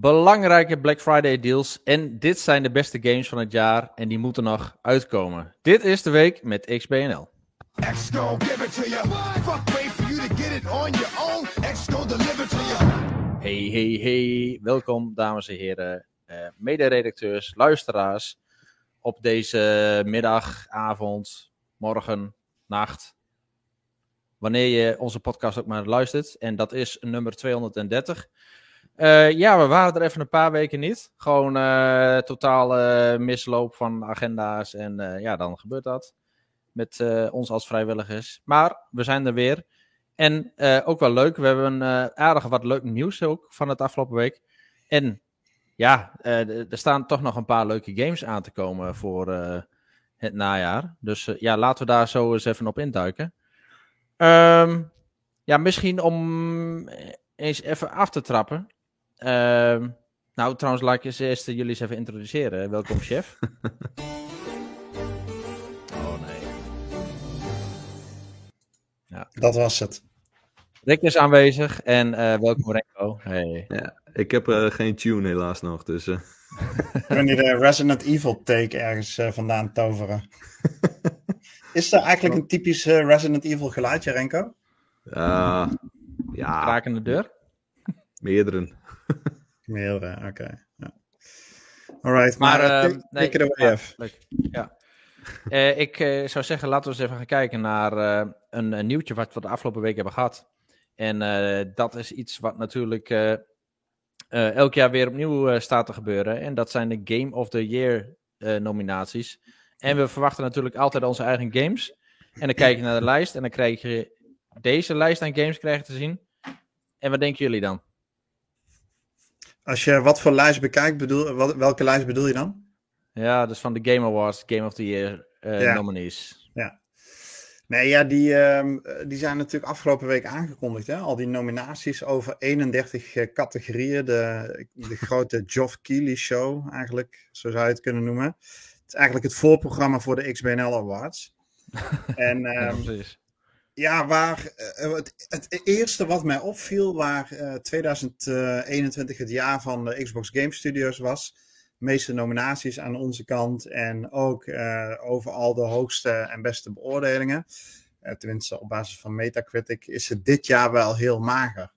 belangrijke Black Friday deals. En dit zijn de beste games van het jaar en die moeten nog uitkomen. Dit is de week met XBNL. Hey, hey, hey. Welkom, dames en heren, uh, mederedacteurs, luisteraars. Op deze middag, avond, morgen, nacht. Wanneer je onze podcast ook maar luistert. En dat is nummer 230. Uh, ja, we waren er even een paar weken niet. Gewoon uh, totale misloop van agenda's. En ja, dan gebeurt dat. Met ons als vrijwilligers. Maar we zijn er weer. En ook wel leuk. We hebben aardig wat leuk nieuws ook van het afgelopen week. En ja, er staan toch nog een paar leuke games aan te komen voor het najaar. Dus ja, laten we daar zo eens even op induiken. Um, ja, misschien om eens even af te trappen. Uh, nou, trouwens, laat ik eens eerst jullie eens even introduceren. Welkom, chef. oh, nee. Ja. Dat was het. Rick is aanwezig en uh, welkom Renko. Hey. Ja, ik heb uh, geen tune helaas nog, dus... Uh... Kun je de Resident Evil take ergens vandaan toveren? is er eigenlijk een typisch Resident Evil geluidje, Renko? ja. Krakende deur? Meerdere. Meerdere, oké. Okay. Ja. Alright, maar, maar uh, nee, take it away, leuk. Ja. uh, ik uh, zou zeggen, laten we eens even gaan kijken naar een, een, nieuwtje wat we de afgelopen week hebben gehad. En dat is iets wat natuurlijk elk jaar weer opnieuw staat te gebeuren. En dat zijn de Game of the Year nominaties. En we verwachten natuurlijk altijd onze eigen games. En dan kijk je naar de lijst en dan krijg je deze lijst aan games krijgen te zien. En wat denken jullie dan? Als je wat voor lijst bekijkt, bedoel, wat, welke lijst bedoel je dan? Ja, dus van de Game Awards, Game of the Year uh, ja. nominees. Ja. Nee, ja, die, uh, die zijn natuurlijk afgelopen week aangekondigd. Hè? Al die nominaties over 31 uh, categorieën. De, de grote Geoff Keighley Show, eigenlijk, zo zou je het kunnen noemen. Het is eigenlijk het voorprogramma voor de XBNL Awards. en, um, ja, precies. Ja, waar uh, het, het, eerste wat mij opviel, waar uh, 2021 het jaar van de Xbox Game Studios was. Meeste nominaties aan onze kant en ook overal de hoogste en beste beoordelingen. tenminste, op basis van Metacritic is het dit jaar wel heel mager.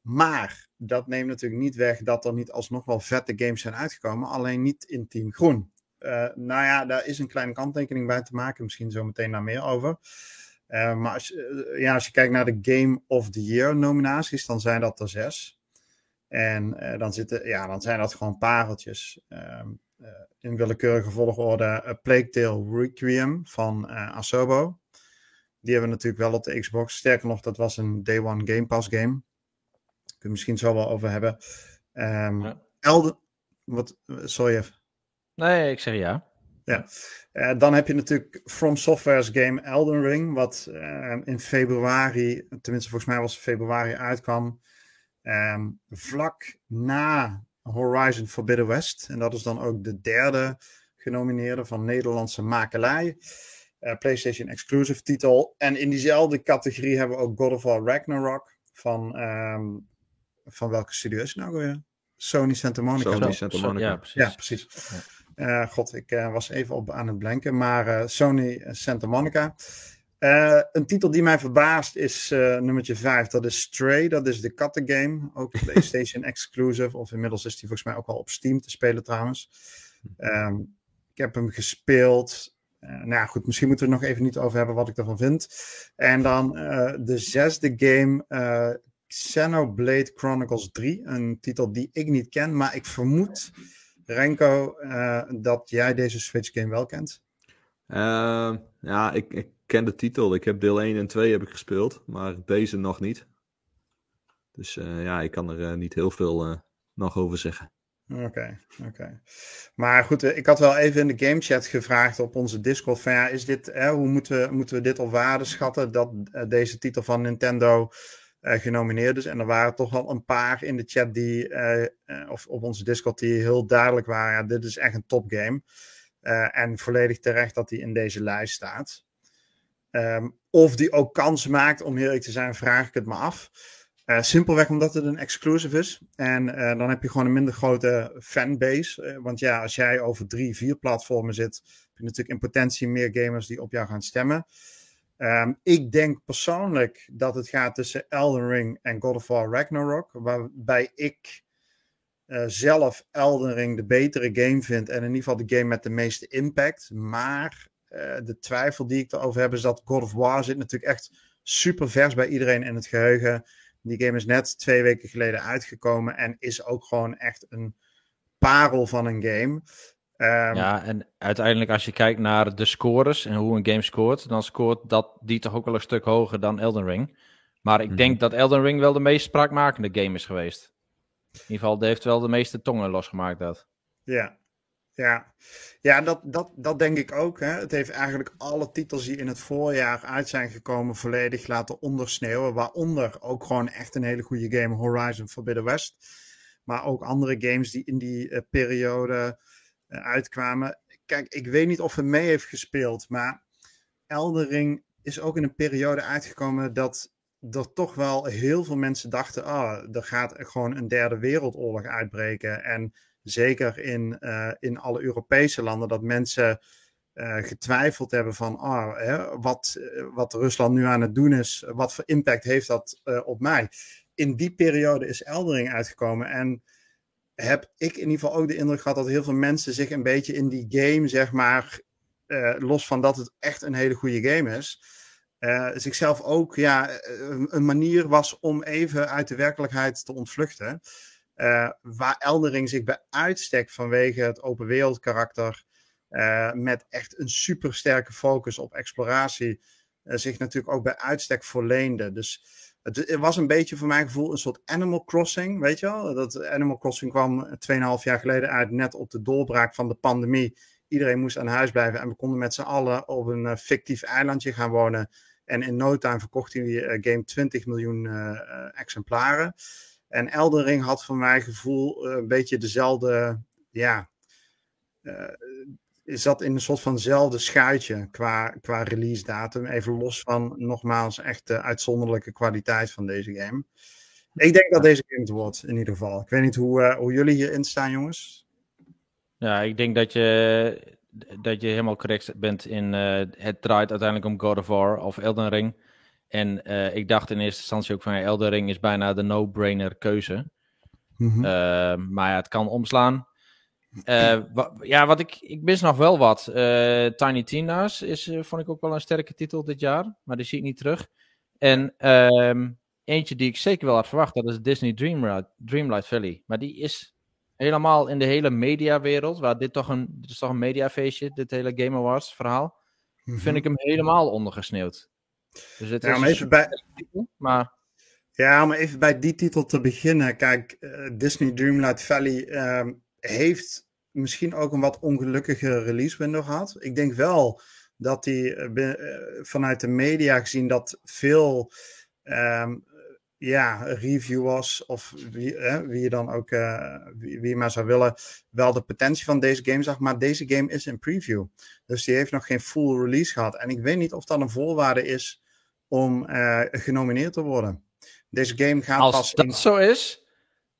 Maar dat neemt natuurlijk niet weg dat er niet alsnog wel vette games zijn uitgekomen, alleen niet in Team Groen. nou ja, daar is een kleine kanttekening bij te maken, misschien zo meteen daar meer over. Uh, maar als, uh, ja, als je kijkt naar de Game of the Year nominaties, dan zijn dat er zes. En uh, dan, zitten, ja, dan zijn dat gewoon pareltjes. Ehm, in willekeurige volgorde Plague Tale Requiem van Asobo. Die hebben we natuurlijk wel op de Xbox. Sterker nog, dat was een Day One Game Pass game. Kunnen we misschien zo wel over hebben. Um, ja. Elden... Wat, sorry even. Nee, ik zeg ja. Ja, uh, dan heb je natuurlijk From Software's game Elden Ring, wat uh, in februari, tenminste volgens mij was het februari uitkwam, um, vlak na Horizon Forbidden West. En dat is dan ook de derde genomineerde van Nederlandse makelij. Uh, PlayStation exclusive titel. En in diezelfde categorie hebben we ook God of War Ragnarok van, um, van welke studio is het nou weer? Sony Santa Monica. Sony Santa Monica. Ja, precies. Ja, precies. Ja. Uh, God, ik uh, was even op aan het blanken. Maar uh, Sony Santa Monica. een titel die mij verbaast is nummertje 5. Dat is Stray. Dat is de kattengame. Ook PlayStation exclusive. Of inmiddels is die volgens mij ook al op Steam te spelen trouwens. Um, ik heb hem gespeeld. nou ja, goed, misschien moeten we het nog even niet over hebben wat ik ervan vind. En dan de zesde game. Xenoblade Chronicles 3. Een titel die ik niet ken. Maar ik vermoed Renko, uh, dat jij deze Switch game wel kent? Uh, ja, ik, ik, ken de titel. Ik heb deel 1 en 2 heb ik gespeeld, maar deze nog niet. Dus uh, ja, ik kan er niet heel veel nog over zeggen. Oké, okay, oké. Okay. Maar goed, ik had wel even in de gamechat gevraagd op onze Discord van ja, is dit, hoe moeten we, moeten we dit op waarde schatten dat deze titel van Nintendo uh, genomineerd is. En er waren toch wel een paar in de chat die, uh, of op onze Discord, die heel duidelijk waren: ja, dit is echt een topgame. en volledig terecht dat hij in deze lijst staat. Um, of die ook kans maakt, om eerlijk te zijn, vraag ik het me af. Simpelweg omdat het een exclusive is. En dan heb je gewoon een minder grote fanbase. Want ja, als jij over drie, vier platformen zit, heb je natuurlijk in potentie meer gamers die op jou gaan stemmen. Um, ik denk persoonlijk dat het gaat tussen Elden Ring en God of War Ragnarok. Waarbij ik zelf Elden Ring de betere game vind. En in ieder geval de game met de meeste impact. Maar de twijfel die ik erover heb is dat God of War zit natuurlijk echt super vers bij iedereen in het geheugen die game is net twee weken geleden uitgekomen en is ook gewoon echt een parel van een game. Um, ja, en uiteindelijk als je kijkt naar de scores en hoe een game scoort, dan scoort dat die toch ook wel een stuk hoger dan Elden Ring. Maar ik denk mhm. dat Elden Ring wel de meest spraakmakende game is geweest. In ieder geval, die heeft wel de meeste tongen losgemaakt dat. Ja, ja, ja dat, dat, dat denk ik ook. Hè. Het heeft eigenlijk alle titels die in het voorjaar uit zijn gekomen volledig laten ondersneeuwen. Waaronder ook gewoon echt een hele goede game Horizon Forbidden West. Maar ook andere games die in die uh, periode uitkwamen. Kijk, ik weet niet of het mee heeft gespeeld, maar Eldering is ook in een periode uitgekomen dat er toch wel heel veel mensen dachten: ah, er gaat gewoon een derde wereldoorlog uitbreken. En zeker in, uh, in alle Europese landen, dat mensen uh, getwijfeld hebben van oh, hè, wat, eh, wat Rusland nu aan het doen is, wat voor impact heeft dat op mij. In die periode is Eldering uitgekomen en heb ik in ieder geval ook de indruk gehad dat heel veel mensen zich een beetje in die game, zeg maar, los van dat het echt een hele goede game is, zichzelf ook ja, een manier was om even uit de werkelijkheid te ontvluchten. Waar Eldering zich bij uitstek vanwege het open wereld karakter, met echt een super sterke focus op exploratie, zich natuurlijk ook bij uitstek verleende. Dus het, was een beetje voor mijn gevoel een soort Animal Crossing, weet je wel? Dat Animal Crossing kwam 2,5 jaar geleden uit, net op de doorbraak van de pandemie. Iedereen moest aan huis blijven en we konden met z'n allen op een fictief eilandje gaan wonen. En in no time verkocht die game 20 miljoen exemplaren. En Eldering had voor mijn gevoel een beetje dezelfde, ja, zat in een soort van dezelfde schuitje qua, qua release datum. Even los van, nogmaals, echt de uitzonderlijke kwaliteit van deze game. Ik denk dat deze game het wordt, in ieder geval. Ik weet niet hoe, uh, hoe jullie hierin staan, jongens. Ja, ik denk dat je, dat je helemaal correct bent in het draait uiteindelijk om God of War of Elden Ring. En uh, ik dacht in eerste instantie ook van ja, Elden Ring is bijna de no-brainer keuze. Uh, maar ja, het kan omslaan. Uh, ja, wat ik, ik mis nog wel wat. Tiny Tina's is, vond ik ook wel een sterke titel dit jaar, maar die zie ik niet terug. En ehm, eentje die ik zeker wel had verwacht, dat is Disney Dreamlight, Dreamlight Valley. Maar die is helemaal in de hele mediawereld, waar dit toch een, dit is toch een mediafeestje, dit hele Game Awards verhaal, mm-hmm. vind ik hem helemaal ondergesneeuwd. Dus het ja, is even bij... maar... Ja, om even bij die titel te beginnen. Kijk, Disney Dreamlight Valley uh, heeft misschien ook een wat ongelukkige release window gehad. Ik denk wel dat die uh, vanuit de media gezien dat veel um, ja, reviewers of wie, wie je dan ook, wie, wie, maar zou willen, wel de potentie van deze game zag. Maar deze game is in preview. Dus die heeft nog geen full release gehad. En ik weet niet of dat een voorwaarde is om uh, genomineerd te worden. Deze game gaat Als pas. Als dat zo is,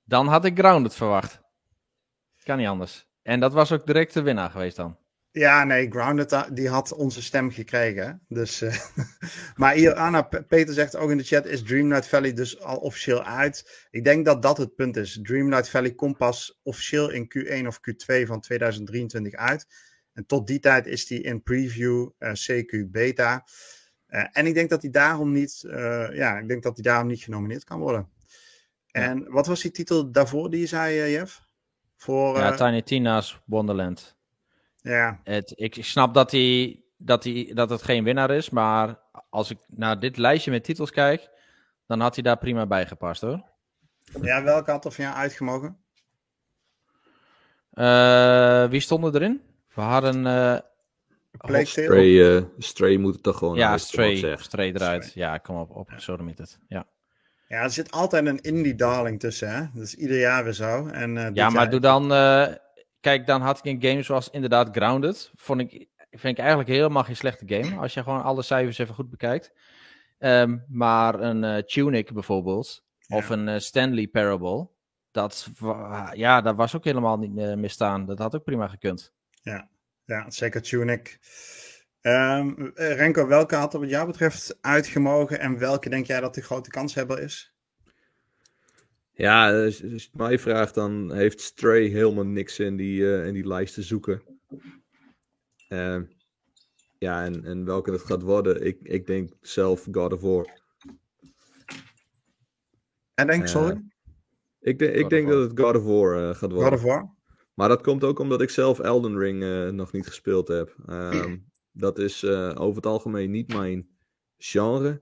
dan had ik Grounded verwacht. Kan niet anders. En dat was ook direct de winnaar geweest dan. Ja, nee, Grounded eh, die had onze stem gekregen. Dus, uh, maar hier, Anna, Peter zegt ook in de chat, is Dreamlight Valley dus al officieel uit? Ik denk dat dat het punt is. Dreamlight Valley komt pas officieel in Q1 of Q2 van 2023 uit. En tot die tijd is die in preview, uh, CQ beta. Uh, en ik denk dat hij daarom niet, ja, ik denk dat hij daarom niet genomineerd kan worden. En ja. wat was die titel daarvoor die je zei, Jeff? Voor, ja, Tiny Tina's Wonderland. Ja. Het, ik snap dat, hij, dat, hij, dat het geen winnaar is, maar als ik naar dit lijstje met titels kijk, dan had hij daar prima bij gepast hoor. Ja, welke had er van jou uitgemogen? wie stonden erin? We hadden Stray, uh, Stray moet het toch gewoon Ja, Stray, Stray eruit. Ja, kom op, op zo met het. Ja. Ja, er zit altijd een indie darling tussen, hè? Dat is ieder jaar weer zo. En, uh, ja, maar doe dan... Uh, kijk, dan had ik een game zoals inderdaad Grounded. Vond ik, vind ik eigenlijk helemaal geen slechte game. Als je gewoon alle cijfers even goed bekijkt. Um, maar een uh, Tunic bijvoorbeeld. of een eh, Stanley Parable. Dat, ja, dat was ook helemaal niet uh, misstaan. Dat had ook prima gekund. Ja, zeker Tunic. Ehm, eh, Renko, welke had er wat jou betreft uitgemogen en welke denk jij dat de grote kanshebber is? Ja, als als je het mij vraagt, dan heeft Stray helemaal niks in die, eh, in die lijst te zoeken. Ehm, ja, en, en welke het gaat worden, ik, ik denk zelf God of War. En denk, Eh, sorry, Ik, de- ik denk dat het God of War eh, gaat worden. God of War? Maar dat komt ook omdat ik zelf Elden Ring eh, nog niet gespeeld heb. Ehm, dat is eh, over het algemeen niet mijn genre.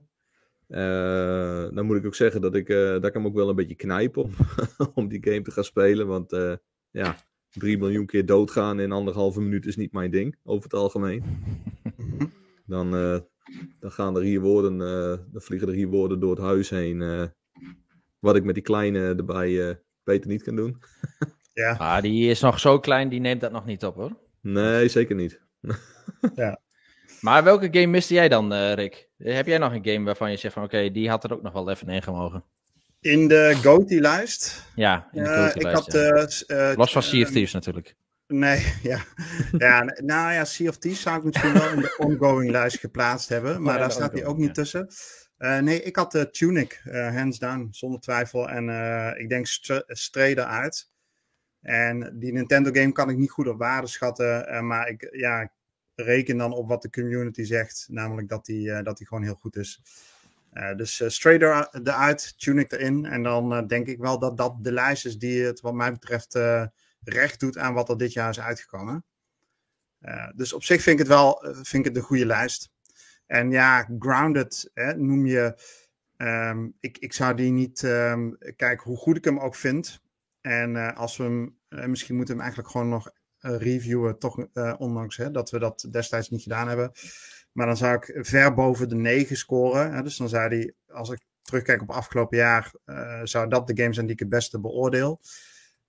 Eh, dan moet ik ook zeggen dat ik, eh, dat ik hem ook wel een beetje knijp om, om die game te gaan spelen. Want eh, ja, 3 miljoen keer doodgaan in anderhalve minuut is niet mijn ding, over het algemeen. Dan, eh, dan gaan er hier woorden, eh, dan vliegen er hier woorden door het huis heen. eh, wat ik met die kleine erbij eh, beter niet kan doen. Ja, Ah, die is nog zo klein, die neemt dat nog niet op hoor. Nee, zeker niet. Maar welke game miste jij dan, eh, Rick? Heb jij nog een game waarvan je zegt van oké, die had er ook nog wel even in gemogen? in de GOTY-lijst. Ja, in de Eh, grote ik had... ja. eh, Los van Sea of Thieves natuurlijk. Nee, ja. ja. Nou ja, Sea of Thieves zou ik misschien wel in de ongoing lijst geplaatst hebben. Maar ja, daar staat hij ook niet tussen. Nee, ik had de Tunic, hands down, zonder twijfel. En ik denk Str- Stray eruit. En die Nintendo game kan ik niet goed op waarde schatten. eh, maar ik ja, ik reken dan op wat de community zegt. Namelijk dat die, eh, dat die gewoon heel goed is. Eh, dus eh, Stray er- eruit, Tunic erin. En dan denk ik wel dat dat de lijst is die het wat mij betreft... recht doet aan wat er dit jaar is uitgekomen. Dus op zich vind ik het wel vind ik het een goede lijst. En ja, Grounded hè, noem je. ehm, ik, ik zou die niet. ehm kijk, hoe goed ik hem ook vind. En eh, als we hem. eh, misschien moeten we hem eigenlijk gewoon nog eh, reviewen. Toch, ondanks hè, dat we dat destijds niet gedaan hebben. Maar dan zou ik ver boven de 9 scoren. Hè, dus dan zou die. Als ik terugkijk op afgelopen jaar. zou dat de game zijn die ik het beste beoordeel.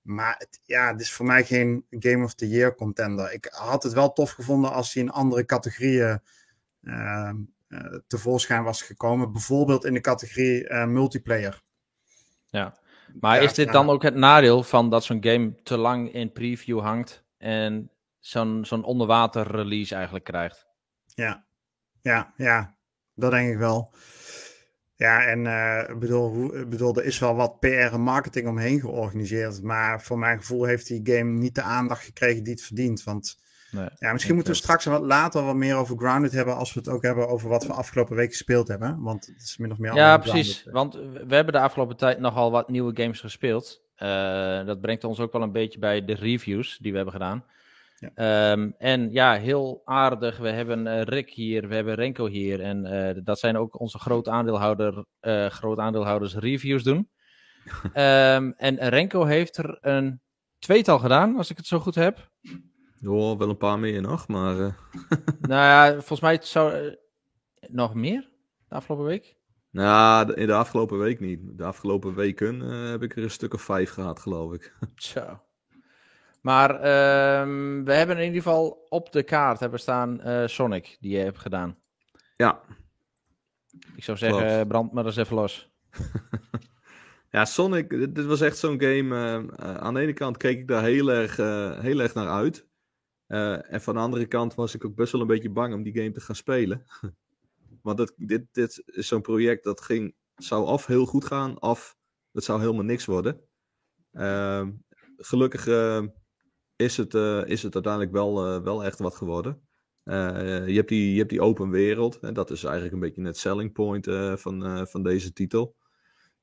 Maar het, ja, het is voor mij geen Game of the Year contender. Ik had het wel tof gevonden als hij in andere categorieën ehm, eh, tevoorschijn was gekomen. Bijvoorbeeld in de categorie multiplayer. Ja. Maar Ja, is dit dan ook het nadeel van dat zo'n game te lang in preview hangt en zo'n zo'n onderwater release eigenlijk krijgt? Ja, ja, ja, dat denk ik wel. Ja, en eh, ik bedoel, hoe, bedoel, er is wel wat PR en marketing omheen georganiseerd. Maar voor mijn gevoel heeft die game niet de aandacht gekregen die het verdient. Want Nee. ja, misschien moeten we straks wat later wat meer over Grounded hebben. Als we het ook hebben over wat we afgelopen week gespeeld hebben. Want het is min of meer Ja, precies. Grounded. Want we hebben de afgelopen tijd nogal wat nieuwe games gespeeld. Eh, dat brengt ons ook wel een beetje bij de reviews die we hebben gedaan. Ja. Ehm, en ja, heel aardig. We hebben eh, Rick hier, we hebben Renko hier. En eh, dat zijn ook onze groot, aandeelhouder, eh groot aandeelhouders reviews doen. Ehm, en Renko heeft er een tweetal gedaan, als ik het zo goed heb. Oh, wel een paar meer nog, maar eh, nou ja, volgens mij zou eh, nog meer de afgelopen week. nou, in de afgelopen week niet. De afgelopen weken eh, heb ik er een stuk of vijf gehad, geloof ik. Zo. Maar ehm, we hebben in ieder geval op de kaart hebben staan Sonic, die je hebt gedaan. Ja, Ik zou zeggen, Klopt. brand maar eens even los. ja Sonic, dit, dit was echt zo'n game. aan de ene kant keek ik daar heel erg, heel erg naar uit. Eh, en van de andere kant was ik ook best wel een beetje bang om die game te gaan spelen. Want het, dit, dit is zo'n project dat ging, zou of heel goed gaan, of het zou helemaal niks worden. Ehm, gelukkig eh, is, het, eh, is het uiteindelijk wel, wel echt wat geworden. Je, hebt die, je hebt die open wereld. En dat is eigenlijk een beetje het selling point van, van deze titel.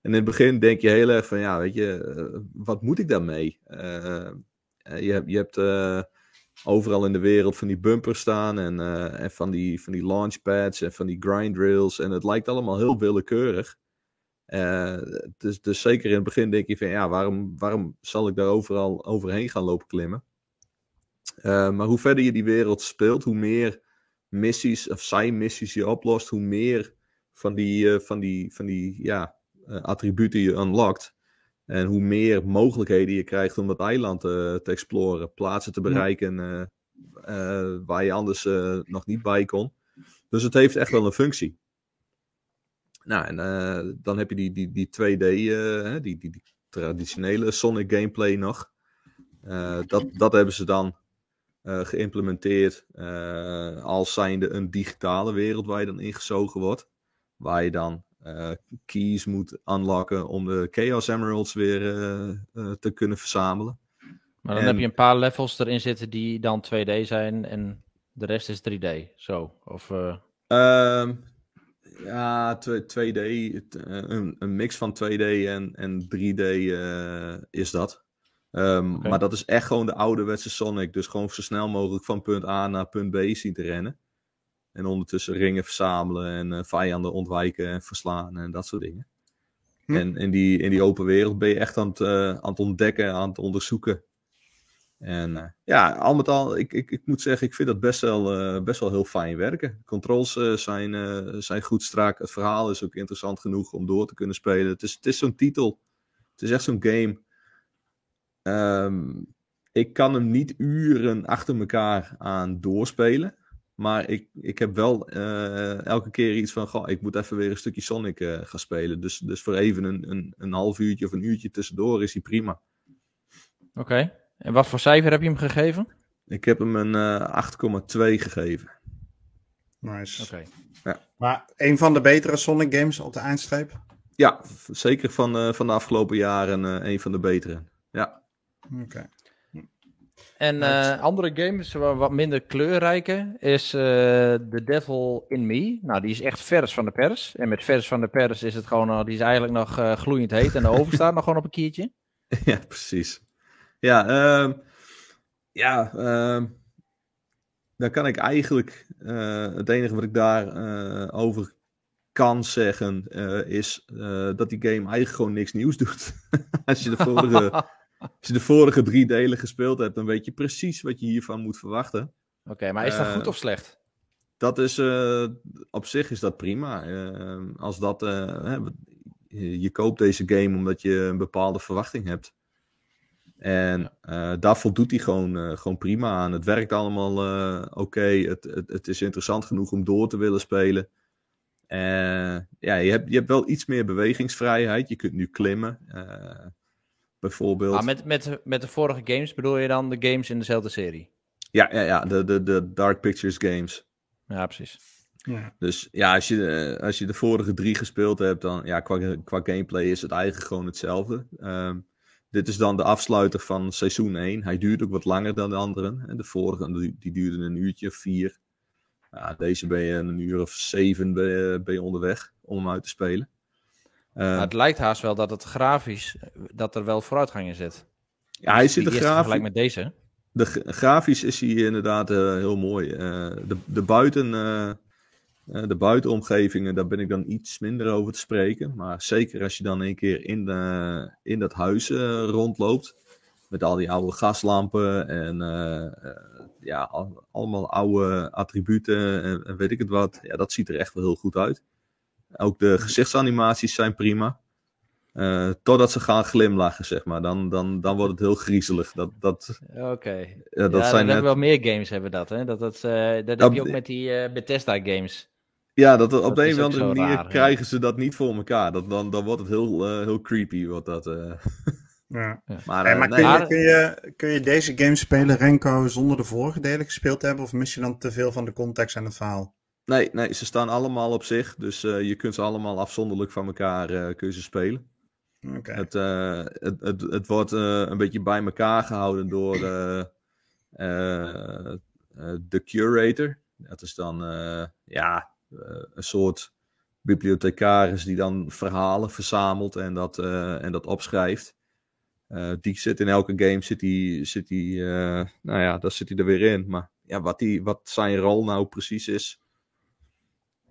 En in het begin denk je heel erg van, ja, weet je, wat moet ik daarmee? Je hebt, je hebt overal in de wereld van die bumpers staan en, eh, en van, die, van die launchpads en van die grind rails. En het lijkt allemaal heel willekeurig. Dus, dus zeker in het begin denk je van, ja, waarom, waarom zal ik daar overal overheen gaan lopen klimmen? Eh, maar hoe verder je die wereld speelt, hoe meer missies of zijmissies je oplost, hoe meer van die, van die, van die ja, attributen je unlockt. En hoe meer mogelijkheden je krijgt om dat eiland eh, te exploren, plaatsen te bereiken eh, eh, waar je anders nog niet bij kon. Dus het heeft echt wel een functie. Nou, en dan heb je die, die, die 2D, eh, die, die, die traditionele Sonic gameplay nog. Dat, dat hebben ze dan geïmplementeerd als zijnde een digitale wereld waar je dan ingezogen wordt. Waar je dan eh, keys moet unlocken om de Chaos Emeralds weer eh, eh, te kunnen verzamelen. Maar dan En- heb je een paar levels erin zitten die dan 2D zijn en de rest is 3D. Zo. Of, eh, Ehm, ja, tw- 2D, het, eh, een, een mix van 2D en, en 3D eh, is dat. Ehm. Maar dat is echt gewoon de ouderwetse Sonic. Dus gewoon zo snel mogelijk van punt A naar punt B zien te rennen. En ondertussen ringen verzamelen en eh, vijanden ontwijken en verslaan en dat soort dingen. Hm. En in die, in die open wereld ben je echt aan het, eh, aan het ontdekken, aan het onderzoeken. En eh, ja, al met al, ik, ik, ik moet zeggen, ik vind dat best wel, best wel heel fijn werken. Controls zijn, zijn goed strak. Het verhaal is ook interessant genoeg om door te kunnen spelen. Het is, het is zo'n titel. Het is echt zo'n game. Ehm, ik kan hem niet uren achter elkaar aan doorspelen. Maar ik, ik heb wel eh, elke keer iets van, goh, ik moet even weer een stukje Sonic eh, gaan spelen. Dus, dus voor even een, een, een half uurtje of een uurtje tussendoor is hij prima. Oké. En wat voor cijfer heb je hem gegeven? Ik heb hem een eh 8,2 gegeven. Nice. Oké. Maar een van de betere Sonic games op de eindstreep? Ja, zeker van, eh, van de afgelopen jaren eh, een van de betere. Ja, Oké. En Nice. eh, andere games, wa- wat minder kleurrijke, is eh The Devil in Me. Nou, die is echt vers van de pers. En met vers van de pers is het gewoon, eh, die is eigenlijk nog eh, gloeiend heet. En de oven staat nog gewoon op een kiertje. ja precies. Ja, ehm, ja ehm, dan kan ik eigenlijk, eh, het enige wat ik daarover over kan zeggen, eh, is eh, dat die game eigenlijk gewoon niks nieuws doet. Als je de vorige, als je de vorige drie delen gespeeld hebt, dan weet je precies wat je hiervan moet verwachten. Oké, maar is dat Eh, goed of slecht? Dat is, eh, op zich is dat prima. Eh, als dat, eh, je, koopt deze game omdat je een bepaalde verwachting hebt. En eh, daar voldoet hij gewoon, eh, gewoon prima aan. Het werkt allemaal eh, oké. Het, het, het is interessant genoeg om door te willen spelen. Eh, ja, je hebt, je hebt wel iets meer bewegingsvrijheid. Je kunt nu klimmen. Bijvoorbeeld. Ah, met, met, met de vorige games bedoel je dan de games in dezelfde serie? Ja, ja, ja de, de, de Dark Pictures games. Ja, precies. Ja. Dus ja, als je, eh, als je de vorige drie gespeeld hebt, dan ja, qua, qua gameplay is het eigenlijk gewoon hetzelfde. Ehm, dit is dan de afsluiter van seizoen 1. Hij duurt ook wat langer dan de anderen. En de vorige die, die duurde een uurtje of vier. Ja, deze ben je een uur of zeven ben je, ben je onderweg om hem uit te spelen. Ehm, Maar het lijkt haast wel dat het grafisch, dat er wel vooruitgang in zit. ja, hij zit er grafisch. met deze. De gra- grafisch is hij inderdaad eh, heel mooi. Eh, de, de, buiten, eh, de buitenomgevingen, daar ben ik dan iets minder over te spreken. Maar zeker als je dan een keer in, de, in dat huis rondloopt. Met al die oude gaslampen en ja, al- allemaal oude attributen en, en weet ik het wat. Ja, dat ziet er echt wel heel goed uit. Ook de gezichtsanimaties zijn prima. Eh, totdat ze gaan glimlachen, zeg maar. Dan, dan, dan wordt het heel griezelig. Dat, dat, Oké. ja, Ja, dat zijn net... hebben wel meer games hebben dat, hè? Dat, dat, eh, dat heb je ook met die eh, Bethesda games. Ja, dat, op de een of andere manier raar, ja. krijgen ze dat niet voor elkaar. Dat, dan, dan wordt het heel, eh, heel creepy. Wordt dat, eh. Ja. Maar, Hey, maar nee, kun, je, kun, je, kun je deze game spelen, Renko, zonder de vorige delen gespeeld te hebben? Of mis je dan te veel van de context en het verhaal? Nee, nee, ze staan allemaal op zich. Dus eh, je kunt ze allemaal afzonderlijk van elkaar eh, kun je ze spelen. Oké. Het, eh, het, het, het wordt een beetje bij elkaar gehouden door de curator. Dat is dan ja, een soort bibliothecaris die dan verhalen verzamelt en dat, en dat opschrijft. Die zit in elke game, zit die, zit die, nou ja, daar zit hij er weer in. Maar ja, wat, die, wat zijn rol nou precies is,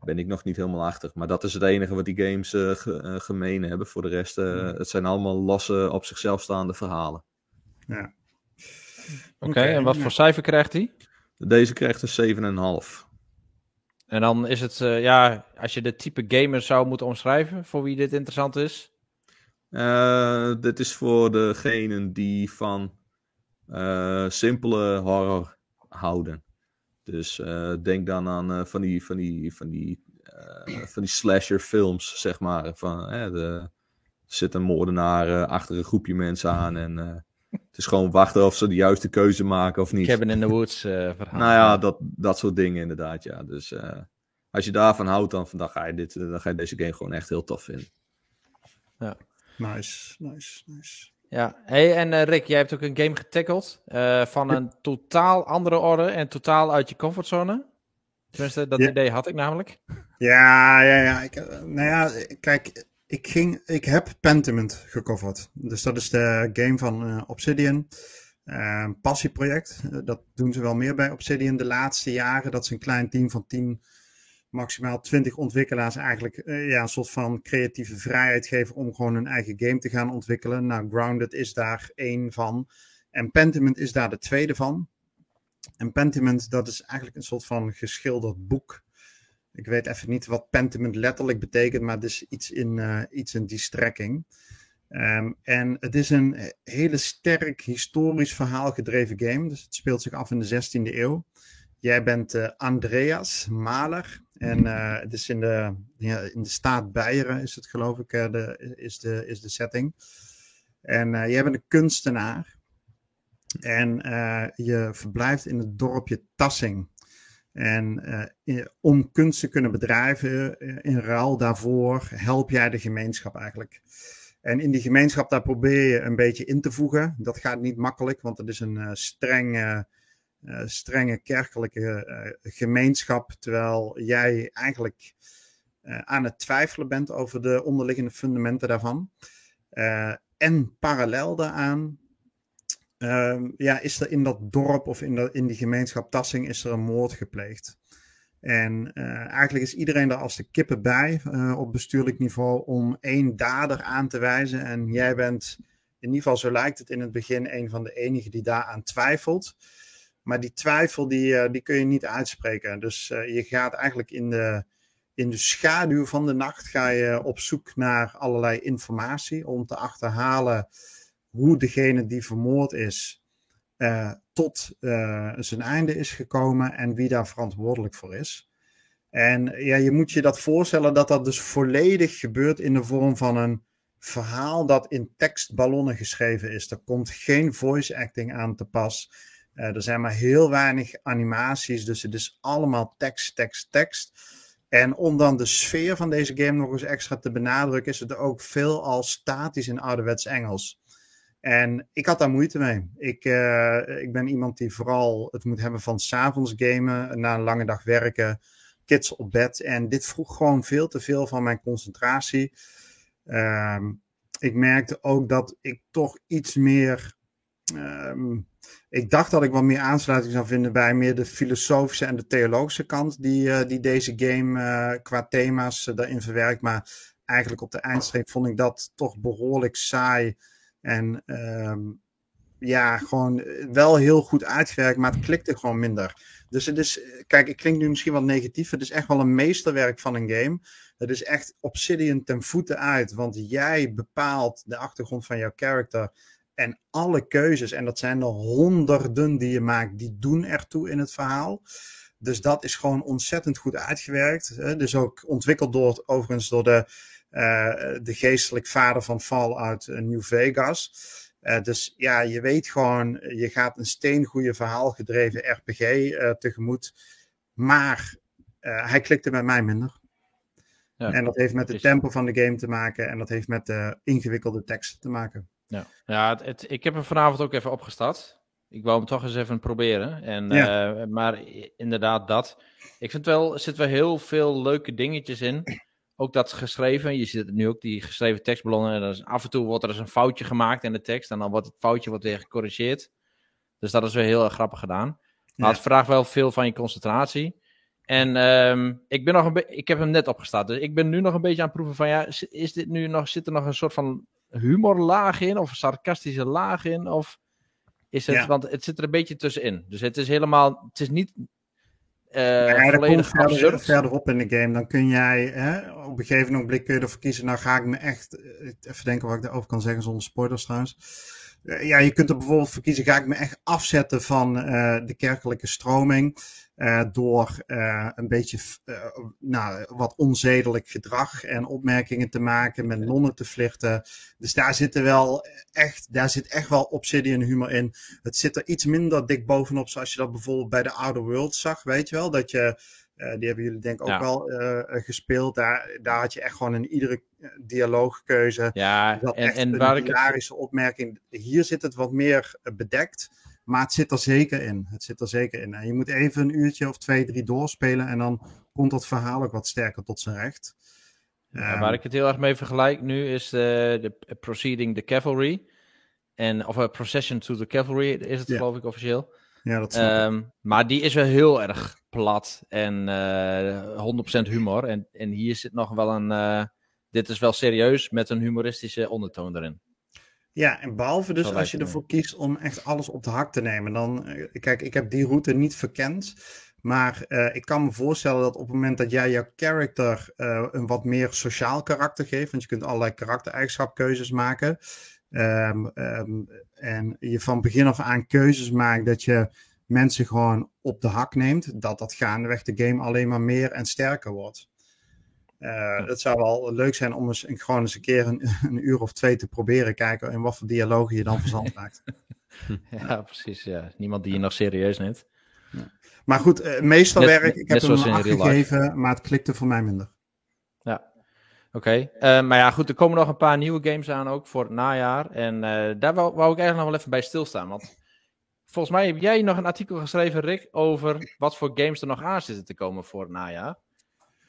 ben ik nog niet helemaal achter. Maar dat is het enige wat die games eh, ge- eh, gemeen hebben. Voor de rest, eh, het zijn allemaal losse, op zichzelf staande verhalen. Ja. Oké, en wat ja. voor cijfer krijgt hij? Deze krijgt een 7,5. En dan is het, eh, ja, als je de type gamer zou moeten omschrijven, voor wie dit interessant is. Eh, dit is voor degenen die van eh, simpele horror houden. Dus eh, denk dan aan eh, van die, van die, van die eh, van die slasher films, zeg maar. Van, hè, de, er zit een moordenaar achter een groepje mensen aan en eh, het is gewoon wachten of ze de juiste keuze maken of niet. Cabin in the Woods eh, verhaal. Nou ja, dat, dat soort dingen inderdaad, ja. Dus eh, als je daarvan houdt, dan, dan, ga je dit, dan ga je deze game gewoon echt heel tof vinden. Nice, nice, nice. Ja, hey, en eh, Rick, jij hebt ook een game getackled eh, van een totaal andere orde en totaal uit je comfortzone. Tenminste, dat Ja. idee had ik namelijk. Ja, ja, ja. Ik, eh, nou ja, kijk, ik, ging, ik heb Pentiment gecoverd. Dus dat is de game van Obsidian. Een passieproject. Dat doen ze wel meer bij Obsidian de laatste jaren. Dat is een klein team van 10, maximaal 20 ontwikkelaars eigenlijk eh, ja, een soort van creatieve vrijheid geven om gewoon een eigen game te gaan ontwikkelen. Nou, Grounded is daar één van. En Pentiment is daar de tweede van. En Pentiment, dat is eigenlijk een soort van geschilderd boek. Ik weet even niet wat Pentiment letterlijk betekent, maar het is iets in, eh, iets in die strekking. Ehm, en het is een hele sterk historisch verhaal gedreven game. Dus het speelt zich af in de 16e eeuw. Jij bent eh, Andreas Maler. En eh, het is in de, ja, in de staat Beieren, is het geloof ik, eh, de, is, de, is de setting. En eh, jij bent een kunstenaar. En je verblijft in het dorpje Tassing. En om kunst te kunnen bedrijven, in ruil daarvoor, help jij de gemeenschap eigenlijk. En in die gemeenschap, daar probeer je een beetje in te voegen. Dat gaat niet makkelijk, want het is een eh, strenge, eh, strenge kerkelijke eh, gemeenschap. Terwijl jij eigenlijk eh, aan het twijfelen bent over de onderliggende fundamenten daarvan. En parallel daaraan Ehm, ja, is er in dat dorp of in, dat, in die gemeenschap Tassing is er een moord gepleegd. En eigenlijk is iedereen daar als de kippen bij op bestuurlijk niveau om één dader aan te wijzen. En jij bent, in ieder geval zo lijkt het in het begin, een van de enigen die daaraan twijfelt. Maar die twijfel die, eh, die kun je niet uitspreken. Dus eh, je gaat eigenlijk in de, in de schaduw van de nacht ga je op zoek naar allerlei informatie om te achterhalen hoe degene die vermoord is eh, tot zijn einde is gekomen en wie daar verantwoordelijk voor is. En ja, je moet je dat voorstellen dat dat dus volledig gebeurt in de vorm van een verhaal dat in tekstballonnen geschreven is. Er komt geen voice acting aan te pas. Eh, er zijn maar heel weinig animaties, dus het is allemaal tekst, tekst, tekst. En om dan de sfeer van deze game nog eens extra te benadrukken, is het ook veel al statisch in ouderwets Engels. En ik had daar moeite mee. Ik, eh, ik ben iemand die vooral het moet hebben van s'avonds gamen, na een lange dag werken, kids op bed. En dit vroeg gewoon veel te veel van mijn concentratie. Ehm, ik merkte ook dat ik toch iets meer. ehm, ik dacht dat ik wat meer aansluiting zou vinden bij meer de filosofische en de theologische kant die, eh, die deze game eh, qua thema's eh, daarin verwerkt. Maar eigenlijk op de eindstreep vond ik dat toch behoorlijk saai. En ehm, ja, gewoon wel heel goed uitgewerkt, maar het klikte gewoon minder. Dus het is, kijk, ik klink nu misschien wat negatief. Het is echt wel een meesterwerk van een game. Het is echt Obsidian ten voeten uit, want jij bepaalt de achtergrond van jouw character. En alle keuzes, en dat zijn er honderden die je maakt, die doen ertoe in het verhaal. Dus dat is gewoon ontzettend goed uitgewerkt. Hè? Dus ook ontwikkeld door, overigens door de, uh, de geestelijk vader van Fallout uh, New Vegas. Uh, dus ja, je weet gewoon, je gaat een steengoede verhaalgedreven RPG uh, tegemoet. Maar hij klikte met mij minder. Ja, en dat heeft met de is... tempo van de game te maken en dat heeft met de ingewikkelde teksten te maken. Ja, ja het, het, ik heb hem vanavond ook even opgestart. Ik wou hem toch eens even proberen. En, ja. uh, maar inderdaad, dat. Ik vind wel, er zitten wel heel veel leuke dingetjes in. Ook dat geschreven. Je ziet nu ook die geschreven tekstballonnen. En is, af en toe wordt er eens een foutje gemaakt in de tekst. En dan wordt het foutje wordt weer gecorrigeerd. Dus dat is weer heel erg grappig gedaan. Maar ja. het vraagt wel veel van je concentratie. En um, ik, ben nog een ik heb hem net opgestart. Dus ik ben nu nog een beetje aan het proeven van ja, is dit nu nog, zit er nog een soort van humorlaag in? Of sarcastische laag in? Of is het, ja. want het zit er een beetje tussenin. Dus het is helemaal, het is niet uh, ja, volledig verder, verderop in de game. Dan kun jij hè, op een gegeven moment kun je ervoor kiezen. Nou ga ik me echt, even denken wat ik daarover kan zeggen zonder spoilers trouwens. eh, ja, je kunt er bijvoorbeeld voor kiezen, ga ik me echt afzetten van uh, de kerkelijke stroming. Uh, door een beetje nou, wat onzedelijk gedrag en opmerkingen te maken, met nonnen te flirten. Dus daar zit er wel echt, daar zit echt wel obsidian humor in. Het zit er iets minder dik bovenop, zoals je dat bijvoorbeeld bij de Outer World zag, weet je wel. Dat je die hebben jullie denk ik ook wel uh, gespeeld. Daar, daar had je echt gewoon in iedere dialoogkeuze. Ja, en, en waar ik. hilarische opmerking. Hier zit het wat meer bedekt. Maar het zit er zeker in. Het zit er zeker in. En je moet even een uurtje of twee, drie doorspelen. En dan komt dat verhaal ook wat sterker tot zijn recht. Ja, waar ik het heel erg mee vergelijk nu is de, de Proceeding the Cavalry. En, of a Procession to the Cavalry is het, geloof ik, officieel. Ja, dat um, Maar die is wel heel erg plat en uh, eh, 100% humor. En, en hier zit nog wel een. Uh, dit is wel serieus met een humoristische ondertoon erin. Ja, en behalve dus als je ervoor kiest om echt alles op de hak te nemen. Dan, uh, kijk, ik heb die route niet verkend. Maar ik kan me voorstellen dat op het moment dat jij jouw character een wat meer sociaal karakter geeft. Want je kunt allerlei karaktereigenschapkeuzes maken. Um, um, en je van begin af aan keuzes maakt dat je mensen gewoon op de hak neemt, dat dat gaandeweg de game alleen maar meer en sterker wordt. Uh, het zou wel leuk zijn om eens gewoon eens een keer een, een, uur of twee te proberen kijken in wat voor dialogen je dan verzand maakt. ja, precies. Ja. Niemand die je nog serieus neemt. Ja. Maar goed, uh, meestal werk. Ik heb hem een gegeven, maar het klikte voor mij minder. Ja, oké. Okay. Uh, maar ja, goed, er komen nog een paar nieuwe games aan ook voor het najaar. En daar wou, wou ik eigenlijk nog wel even bij stilstaan. Want Volgens mij heb jij nog een artikel geschreven, Rick, over wat voor games er nog aan zitten te komen voor het najaar.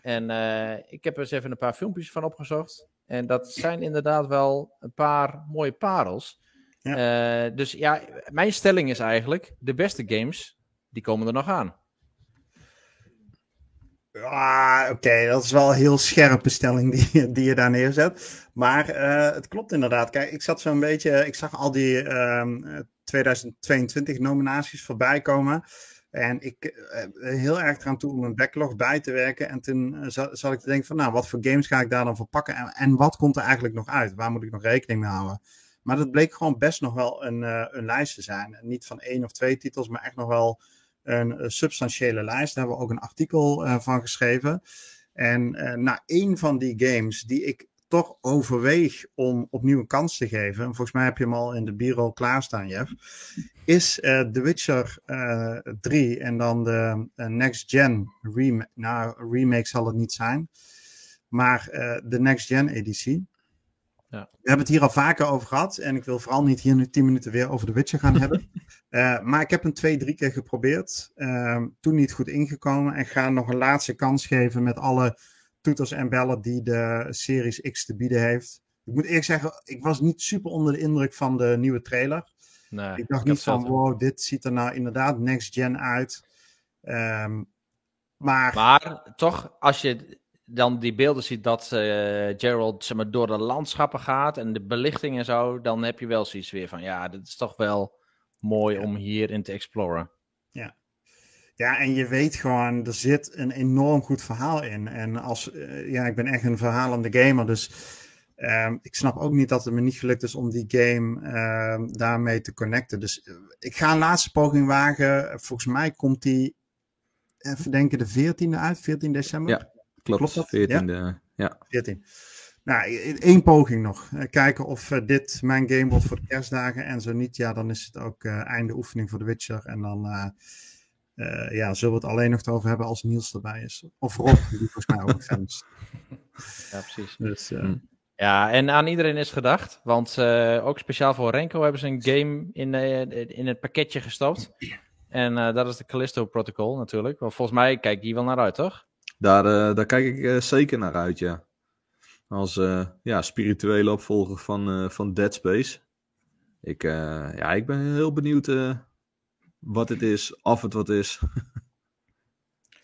En uh, ik heb er eens even een paar filmpjes van opgezocht. En dat zijn inderdaad wel een paar mooie parels. Ja. Uh, dus ja, mijn stelling is eigenlijk: de beste games, die komen er nog aan. Ah, oké, dat is wel een heel scherpe stelling die, die je daar neerzet. Maar uh, het klopt inderdaad. Kijk, ik zat zo'n beetje, ik zag al die 2022 nominaties voorbij komen. En ik uh, heel erg eraan toe om een backlog bij te werken. En toen uh, zat, ik te denken van, nou, wat voor games ga ik daar dan voor pakken? En, en, wat komt er eigenlijk nog uit? Waar moet ik nog rekening mee houden? Maar dat bleek gewoon best nog wel een, een lijst te zijn. Niet van één of twee titels, maar echt nog wel een, substantiële lijst. Daar hebben we ook een artikel van geschreven. En nou, één van die games die ik toch overweeg om opnieuw een kans te geven, en volgens mij heb je hem al in de bureau klaarstaan, Jeff, is uh, The Witcher uh, eh, 3 en dan de uh, Next Gen remake. Nou, remake zal het niet zijn, maar de Next Gen editie. Ja. We hebben het hier al vaker over gehad en ik wil vooral niet hier nu 10 minuten weer over The Witcher gaan hebben. maar ik heb hem twee, drie keer geprobeerd, ehm, toen niet goed ingekomen en ga nog een laatste kans geven met alle toeters en bellen die de Series X te bieden heeft. Ik moet eerlijk zeggen, ik was niet super onder de indruk van de nieuwe trailer. Nee, ik dacht niet van, wow, dit ziet er nou inderdaad next gen uit. Um, maar... maar toch, als je dan die beelden ziet dat uh, Gerald zeg maar, door de landschappen gaat en de belichting en zo, dan heb je wel zoiets weer van, ja, dit is toch wel mooi om hierin te exploren. Ja. Ja, en je weet gewoon, er zit een enorm goed verhaal in. En als, uh, ja, ik ben echt een verhalende gamer, dus uh, ik snap ook niet dat het me niet gelukt is om die game uh, daarmee te connecten. Dus uh, ik ga een laatste poging wagen. Volgens mij komt die, even denken, de 14e uit, 14 december. Ja, klopt. klopt dat? 14e, ja. ja. 14. Nou, één poging nog. kijken of dit mijn game wordt voor de kerstdagen. En zo niet, ja, dan is het ook einde oefening voor The Witcher. En dan uh, ja, zullen we het alleen nog over hebben als Niels erbij is. Of Rob, die volgens mij ook fan is. Ja, precies. Dus, uh... Ja, en aan iedereen is gedacht. Want uh, ook speciaal voor Renko hebben ze een game in, in het pakketje gestopt. En dat is de Callisto Protocol natuurlijk. Want volgens mij kijk die wel naar uit, toch? Daar, daar kijk ik zeker naar uit, ja. Als ja, spirituele opvolger van, van Dead Space. Ik, ja, ik ben heel benieuwd wat het is, of het wat is.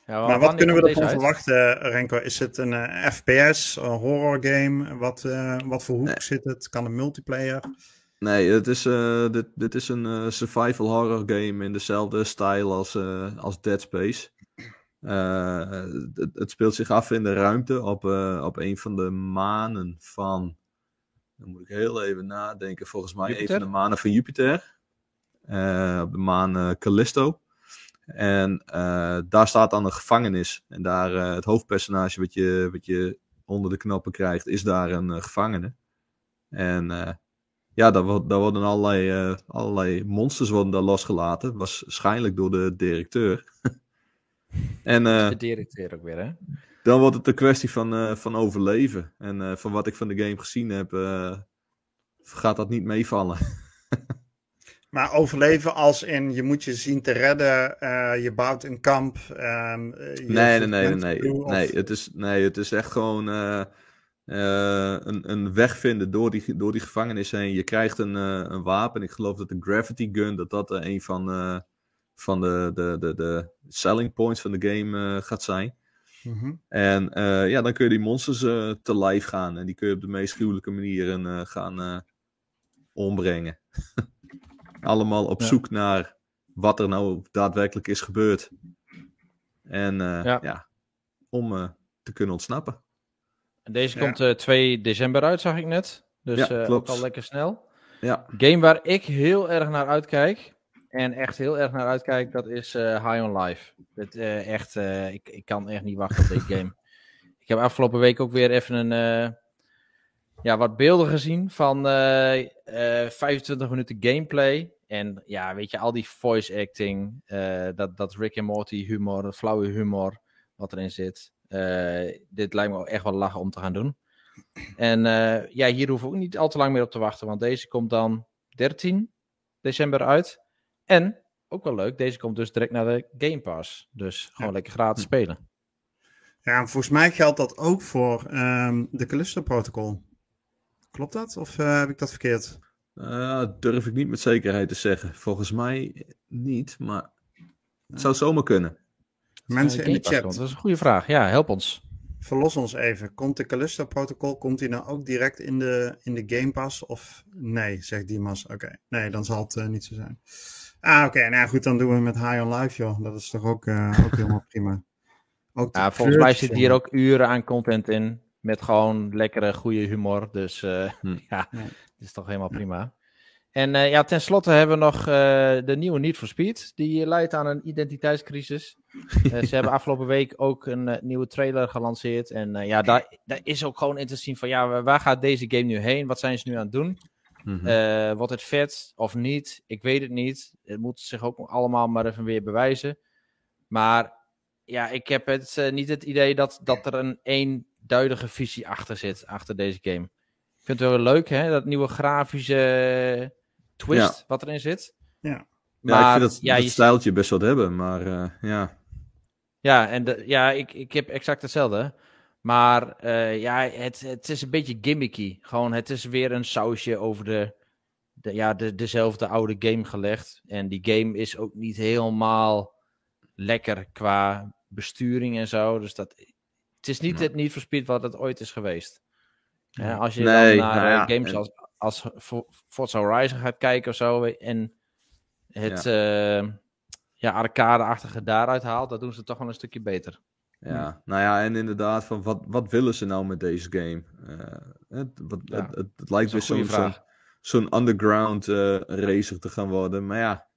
Ja, maar wat kunnen we ervan verwachten, Renko? Is het een uh, FPS, een horror game? Wat, uh, wat voor hoek zit het? Kan een multiplayer? Nee, het is, uh, dit, dit is een survival horror game in dezelfde stijl als, als Dead Space. Het, het, speelt zich af in de ruimte op, op een van de manen van Dan moet ik heel even nadenken. Volgens mij Jupiter? een van de manen van Jupiter. Eh, op de maan eh, Callisto. En eh, daar staat dan een gevangenis. En daar het hoofdpersonage wat je, wat je onder de knoppen krijgt, is daar een gevangene. En ja, daar, daar worden allerlei, allerlei monsters worden daar losgelaten. Waarschijnlijk door de directeur. en de directeur ook weer, hè? dan wordt het een kwestie van, van overleven. En van wat ik van de game gezien heb, gaat dat niet meevallen. Maar overleven als in je moet je zien te redden, eh, je bouwt een kamp. ehm, eh, Nee, nee, nee, nee. Nee, toe, of- nee, het, is, nee het is echt gewoon eh, eh, een, een weg vinden door die, door die gevangenis heen. Je krijgt een, eh, een wapen. Ik geloof dat de Gravity Gun, dat dat eh, een van, eh, van de, de, de, de selling points van de game eh, gaat zijn. Mhm. En eh, ja, dan kun je die monsters eh, te lijf gaan. En die kun je op de meest gruwelijke manieren eh, gaan eh, ombrengen. Allemaal op Ja. zoek naar wat er nou daadwerkelijk is gebeurd. En eh, Ja. ja. om eh, te kunnen ontsnappen. En deze Ja. komt eh 2 december uit, zag ik net. Dus Ja, eh, ook klopt. al lekker snel. Ja, Game waar ik heel erg naar uitkijk. En echt heel erg naar uitkijk, dat is eh, High on Life. Het, eh, echt, eh, ik, ik kan echt niet wachten op deze game. Ik heb afgelopen week ook weer even een, eh, ja, wat beelden gezien van eh, eh, 25 minuten gameplay. En ja, weet je, al die voice acting, eh, dat, dat Rick en Morty humor, dat flauwe humor wat erin zit. Eh, dit lijkt me echt wel lachen om te gaan doen. En eh, ja, hier hoeven we ook niet al te lang meer op te wachten, want deze komt dan 13 december uit. En, ook wel leuk, deze komt dus direct naar de Game Pass. Dus gewoon Ja. lekker gratis spelen. Ja, en volgens mij geldt dat ook voor ehm, de Callisto-protocol. Klopt dat? Of heb ik dat verkeerd? Eh, durf ik niet met zekerheid te zeggen. Volgens mij niet, maar het zou zomaar kunnen. Mensen in de chat. Dat is een goede vraag. Ja, help ons. verlos ons even. Komt de Callisto-protocol, komt die nou ook direct in de, in de Game Pass? Of nee, zegt Dimas. Oké, nee, dan zal het eh, niet zo zijn. Ah, oké. Nou goed, dan doen we met High on Life, joh. Dat is toch ook, eh, ook helemaal prima. Ook Ja, volgens mij zit hier ook uren aan content in. Met gewoon lekkere, goede humor. Dus eh, Hm. ja, Ja. Dat is toch helemaal prima. En eh, ja, tenslotte hebben we nog eh, de nieuwe Need for Speed. Die leidt aan een identiteitscrisis. Eh, ze hebben afgelopen week ook een eh, nieuwe trailer gelanceerd. En eh, ja, daar, daar is ook gewoon in te zien van... Ja, waar gaat deze game nu heen? Wat zijn ze nu aan het doen? Mhm. Eh, wordt het vet of niet? Ik weet het niet. Het moet zich ook allemaal maar even weer bewijzen. Maar ja, ik heb het, eh, niet het idee dat, dat er een eenduidige visie achter zit, achter deze game. Ik vind het wel leuk, hè? Dat nieuwe grafische twist wat erin zit. Ja. Maar ja, ik vind dat, ja, dat je- stijltje best wat hebben, maar eh, ja. Ja, en de, ja, ik, ik heb exact hetzelfde. Maar eh, ja, het, het is een beetje gimmicky. Gewoon, het is weer een sausje over de, de, ja, de, dezelfde oude game gelegd. En die game is ook niet helemaal lekker qua besturing en zo. Dus dat, het is niet Ja. het niet for Speed wat het ooit is geweest. Ja, als je Nee, dan naar nou ja, eh, games en- als, als Fo- Forza Horizon gaat kijken of zo. En het ja. ja, arcade-achtige daaruit haalt, dat doen ze toch wel een stukje beter. Ja, nou ja, en inderdaad, van wat, wat willen ze nou met deze game? Eh, het, wat, Ja, het, het, het lijkt weer zo'n goede zo'n zo'n underground eh, racer te gaan worden. Maar ja,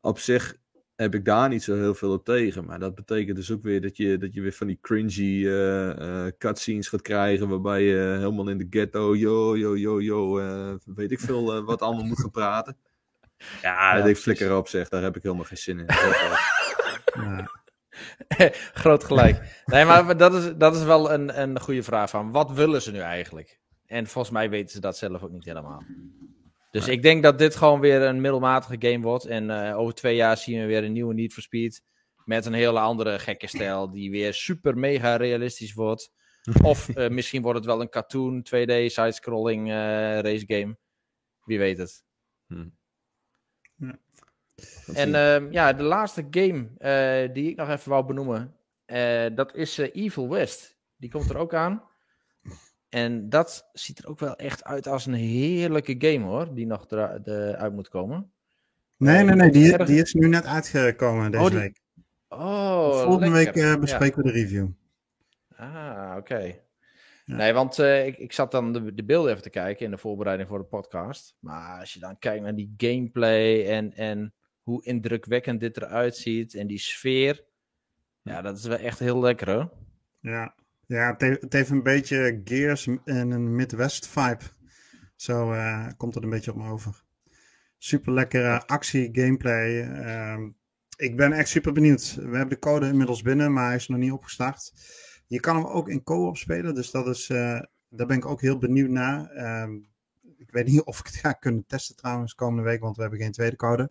op zich heb ik daar niet zo heel veel op tegen. Maar dat betekent dus ook weer dat je, dat je weer van die cringy eh, eh, cutscenes gaat krijgen. Waarbij je helemaal in de ghetto, yo, yo, yo, yo, eh, weet ik veel wat allemaal moet gaan praten. Ja, dat ik flikker op zeg, daar heb ik helemaal geen zin in. Ja. Groot gelijk. Nee, maar dat is, dat is wel een, een goede vraag van, wat willen ze nu eigenlijk? En volgens mij weten ze dat zelf ook niet helemaal. Dus ik denk dat dit gewoon weer een middelmatige game wordt. En eh, over twee jaar zien we weer een nieuwe Need for Speed. Met een hele andere gekke stijl. Die weer super mega realistisch wordt. Of eh, misschien wordt het wel een cartoon 2D side-scrolling eh, race game. Wie weet het. En ehm, ja, de laatste game eh, die ik nog even wou benoemen. eh, dat is Evil West. Die komt er ook aan. En dat ziet er ook wel echt uit als een heerlijke game hoor. Die nog er, de- uit moet komen. Nee, nee, nee, die, Erg- die is nu net uitgekomen deze Oh, die- week. Oh, Volgende lekker. week eh, bespreken we de review. Ah, oké. Nee, want uh, ik, ik zat dan de, de beelden even te kijken in de voorbereiding voor de podcast. Maar als je dan kijkt naar die gameplay en, en hoe indrukwekkend dit eruit ziet en die sfeer. Ja, dat is wel echt heel lekker hoor. Ja, ja het, heeft, het heeft een beetje Gears en een Midwest vibe. Zo uh, komt het een beetje op me over. Super lekkere actie, gameplay. Uh, ik ben echt super benieuwd. We hebben de code inmiddels binnen, maar hij is nog niet opgestart. Je kan hem ook in co-op spelen, dus dat is, uh, daar ben ik ook heel benieuwd naar. Ehm, ik weet niet of ik het ga kunnen testen trouwens komende week, want we hebben geen tweede code.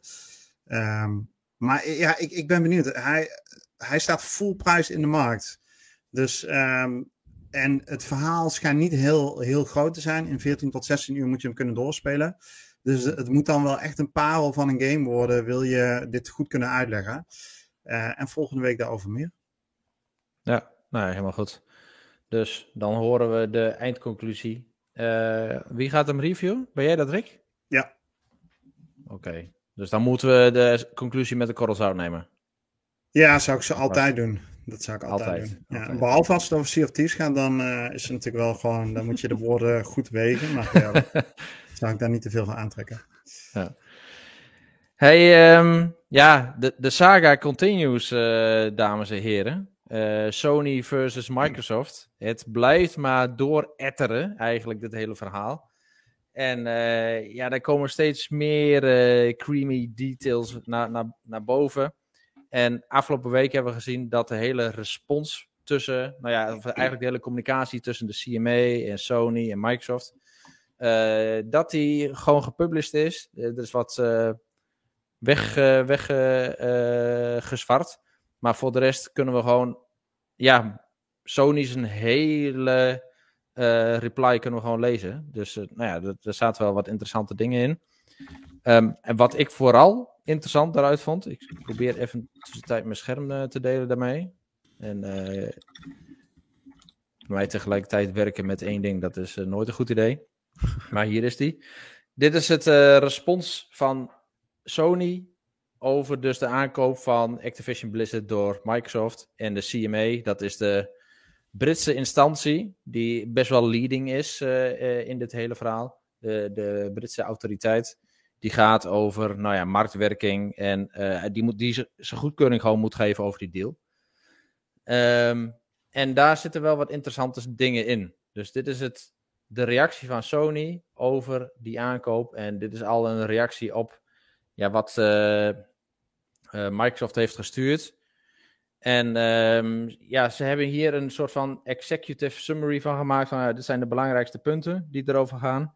Um, maar ja, ik, ik ben benieuwd. Hij, hij staat full prijs in de markt. Dus, um, en het verhaal schijnt niet heel, heel groot te zijn. In 14 tot 16 uur moet je hem kunnen doorspelen. Dus het moet dan wel echt een parel van een game worden, wil je dit goed kunnen uitleggen. Uh, en volgende week daarover meer. Ja, nou, helemaal goed. Dus dan horen we de eindconclusie. Uh, wie gaat hem reviewen? Ben jij dat, Rick? Ja. Oké, okay. dus dan moeten we de conclusie met de korrels uitnemen. Ja, zou ik ze altijd doen. Dat zou ik altijd, altijd. doen. Ja, altijd. Behalve als het over Sea of Thieves gaat, dan uh, is het natuurlijk wel gewoon, dan moet je de woorden goed wegen. Maar ja, zou ik daar niet te veel van aantrekken. Ja. Hey, um, ja, de, de saga continues, uh, dames en heren. Uh, Sony versus Microsoft. Het blijft maar dooretteren, eigenlijk, dit hele verhaal. En uh, ja, er komen steeds meer creamy details naar, naar, naar boven. En afgelopen week hebben we gezien dat de hele respons tussen, nou ja, eigenlijk de hele communicatie tussen de CMA en Sony en Microsoft, uh, dat die gewoon gepublished is. Er is wat weggezwart. Weg, maar voor de rest kunnen we gewoon ja, Sony's een hele uh, reply kunnen we gewoon lezen. Dus uh, nou ja, er, zaten wel wat interessante dingen in. Um, en wat ik vooral interessant daaruit vond, ik probeer even tussentijd mijn scherm uh, te delen daarmee. En mij tegelijkertijd werken met één ding, dat is nooit een goed idee. maar hier is die. Dit is het respons van Sony over dus de aankoop van Activision Blizzard door Microsoft en de CMA. Dat is de Britse instantie die best wel leading is uh, in dit hele verhaal. De, de Britse autoriteit. Die gaat over nou ja, marktwerking en uh, die, moet, die zijn goedkeuring gewoon moet geven over die deal. Um, en daar zitten wel wat interessante dingen in. Dus dit is het, de reactie van Sony over die aankoop. En dit is al een reactie op ja, wat uh, uh, Microsoft heeft gestuurd. En um, ja, ze hebben hier een soort van executive summary van gemaakt. Van, dit zijn de belangrijkste punten die erover gaan.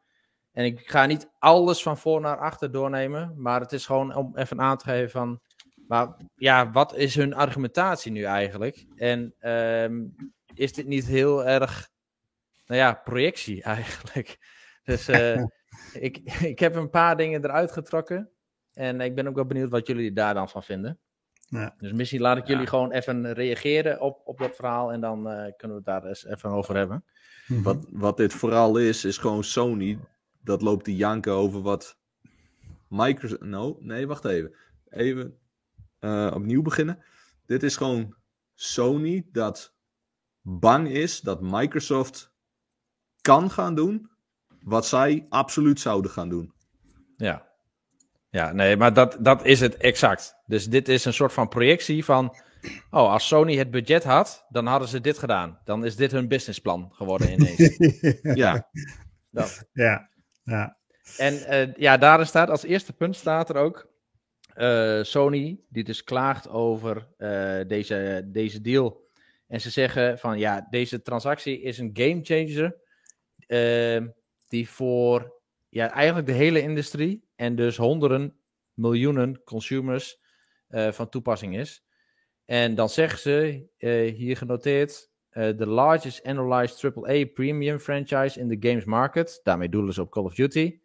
En ik ga niet alles van voor naar achter doornemen. Maar het is gewoon om even aan te geven van... Maar ja, wat is hun argumentatie nu eigenlijk? En um, is dit niet heel erg... Nou ja, projectie eigenlijk. Dus uh, ik, ik heb een paar dingen eruit getrokken. En ik ben ook wel benieuwd wat jullie daar dan van vinden. Ja. Dus misschien laat ik jullie gewoon even reageren op, op dat verhaal en dan uh, kunnen we het daar eens even over hebben. Mhm. Wat, wat dit vooral is, is gewoon Sony. Dat loopt te janken over wat Microsoft. No, nee, wacht even. Even uh, opnieuw beginnen. Dit is gewoon Sony dat bang is dat Microsoft kan gaan doen wat zij absoluut zouden gaan doen. Ja. Ja, nee, maar dat, dat is het exact. Dus dit is een soort van projectie van. Oh, als Sony het budget had, dan hadden ze dit gedaan. Dan is dit hun businessplan geworden ineens. ja. Dat. Ja. Ja. En uh, ja, daar staat als eerste punt staat er ook. Uh, Sony, die dus klaagt over uh, deze, deze deal. En ze zeggen van ja, deze transactie is een game changer. die voor ja, eigenlijk de hele industrie en dus honderden miljoenen consumers van toepassing is. En dan zeggen ze, hier genoteerd, uh, the largest annualized AAA premium franchise in the games market, daarmee doelen ze op Call of Duty,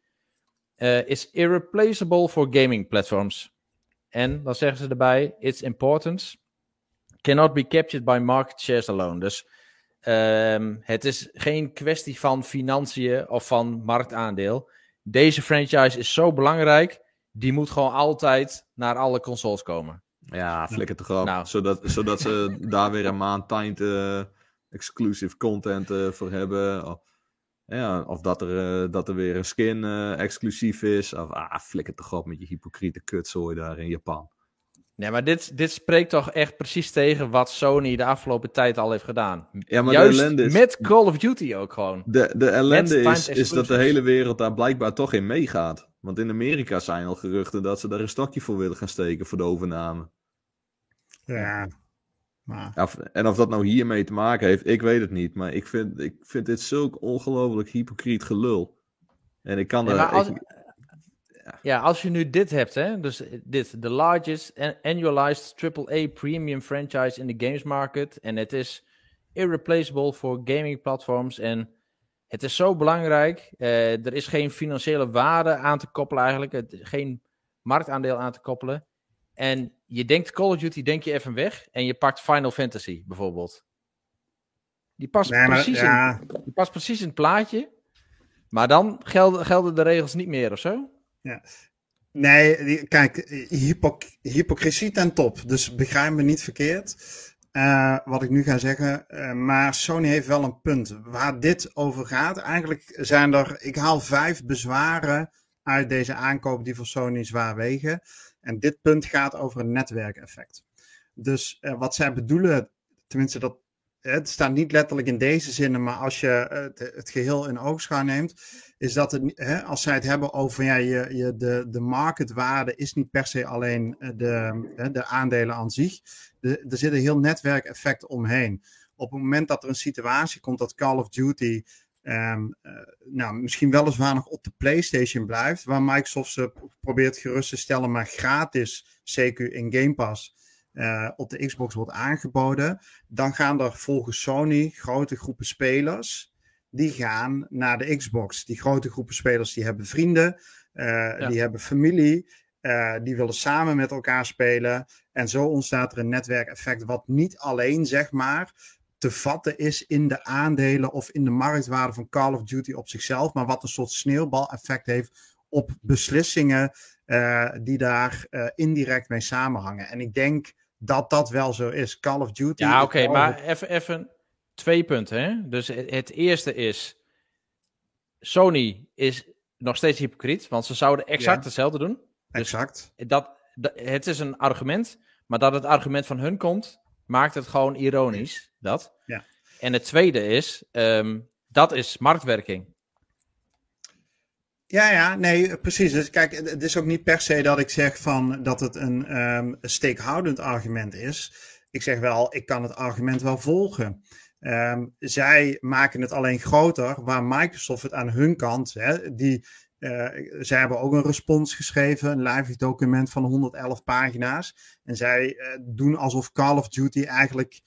is irreplaceable for gaming platforms. En dan zeggen ze erbij, its importance cannot be captured by market shares alone. Dus um, het is geen kwestie van financiën of van marktaandeel deze franchise is zo belangrijk, die moet gewoon altijd naar alle consoles komen. Ja, flikker toch op. Nou. Zodat, zodat ze daar weer een maand tijd uh, exclusive content eh, voor hebben. Of, ja, of dat, er, dat er weer een skin exclusief is. Of ah, flikker toch op met je hypocriete kutzooi daar in Japan. Nee, maar dit, dit spreekt toch echt precies tegen wat Sony de afgelopen tijd al heeft gedaan. Ja, maar Juist de ellende is, met Call of Duty ook gewoon. de, de ellende is, is dat de hele wereld daar blijkbaar toch in meegaat. Want in Amerika zijn al geruchten dat ze daar een stokje voor willen gaan steken voor de overname. Ja. Maar, of- en of dat nou hiermee te maken heeft, ik weet het niet. Maar ik vind, ik vind dit zulk ongelooflijk hypocriet gelul. En ik kan Nee, er... maar als, ik- ja, als je nu dit hebt, hè, dus dit, the largest an- annualized AAA premium franchise in the games market. En het is irreplaceable voor gaming platforms. En het is zo belangrijk. eh, er is geen financiële waarde aan te koppelen eigenlijk. Het, geen marktaandeel aan te koppelen. En je denkt Call of Duty, denk je even weg. En je pakt Final Fantasy bijvoorbeeld. Die past, nee, maar precies, ja, in, die past precies in het plaatje. Maar dan gelden, gelden de regels niet meer of zo? Nee, die- kijk, hypoc- hypocrisie ten top. Dus begrijp me niet verkeerd. eh, wat ik nu ga zeggen. eh, maar Sony heeft wel een punt. Waar dit over gaat, eigenlijk zijn er, ik haal vijf bezwaren uit deze aankoop die voor Sony zwaar wegen. En dit punt gaat over een netwerkeffect. Dus eh, wat zij bedoelen, tenminste dat, het staat niet letterlijk in deze zinnen, maar als je eh, het, geheel in oogschouw neemt, is dat het, hè, als zij het hebben over ja, je, je, de, de marketwaarde is niet per se alleen eh, de, de aandelen aan zich. Er zit een heel netwerkeffect omheen. Op het moment dat er een situatie komt dat Call of Duty eh, nou, misschien weliswaar nog op de PlayStation blijft, waar Microsoft ze probeert gerust te stellen, maar gratis, zeker in Game Pass, eh, op de Xbox wordt aangeboden, dan gaan er volgens Sony grote groepen spelers die gaan naar de Xbox. Die grote groepen spelers die hebben vrienden, eh, die hebben familie, eh, die willen samen met elkaar spelen. En zo ontstaat er een netwerkeffect wat niet alleen, zeg maar, te vatten is in de aandelen of in de marktwaarde van Call of Duty op zichzelf, maar wat een soort sneeuwbaleffect heeft op beslissingen eh, die daar eh, indirect mee samenhangen. En ik denk dat dat wel zo is. Call of Duty. Ja, oké, maar even, even twee punten. Hè? Dus het, eerste is: Sony is nog steeds hypocriet, want ze zouden exact Ja. hetzelfde doen. Exact. Dat, dat, het is een argument, maar dat het argument van hun komt, maakt het gewoon ironisch. Dat. Ja. En het tweede is: ehm, dat is marktwerking. Ja, ja, nee, precies. Dus kijk, het is ook niet per se dat ik zeg van dat het een ehm steekhoudend argument is. Ik zeg wel, ik kan het argument wel volgen. Ehm, zij maken het alleen groter, waar Microsoft het aan hun kant, hè, die, eh, zij hebben ook een respons geschreven, een live document van 111 pagina's. En zij eh, doen alsof Call of Duty eigenlijk,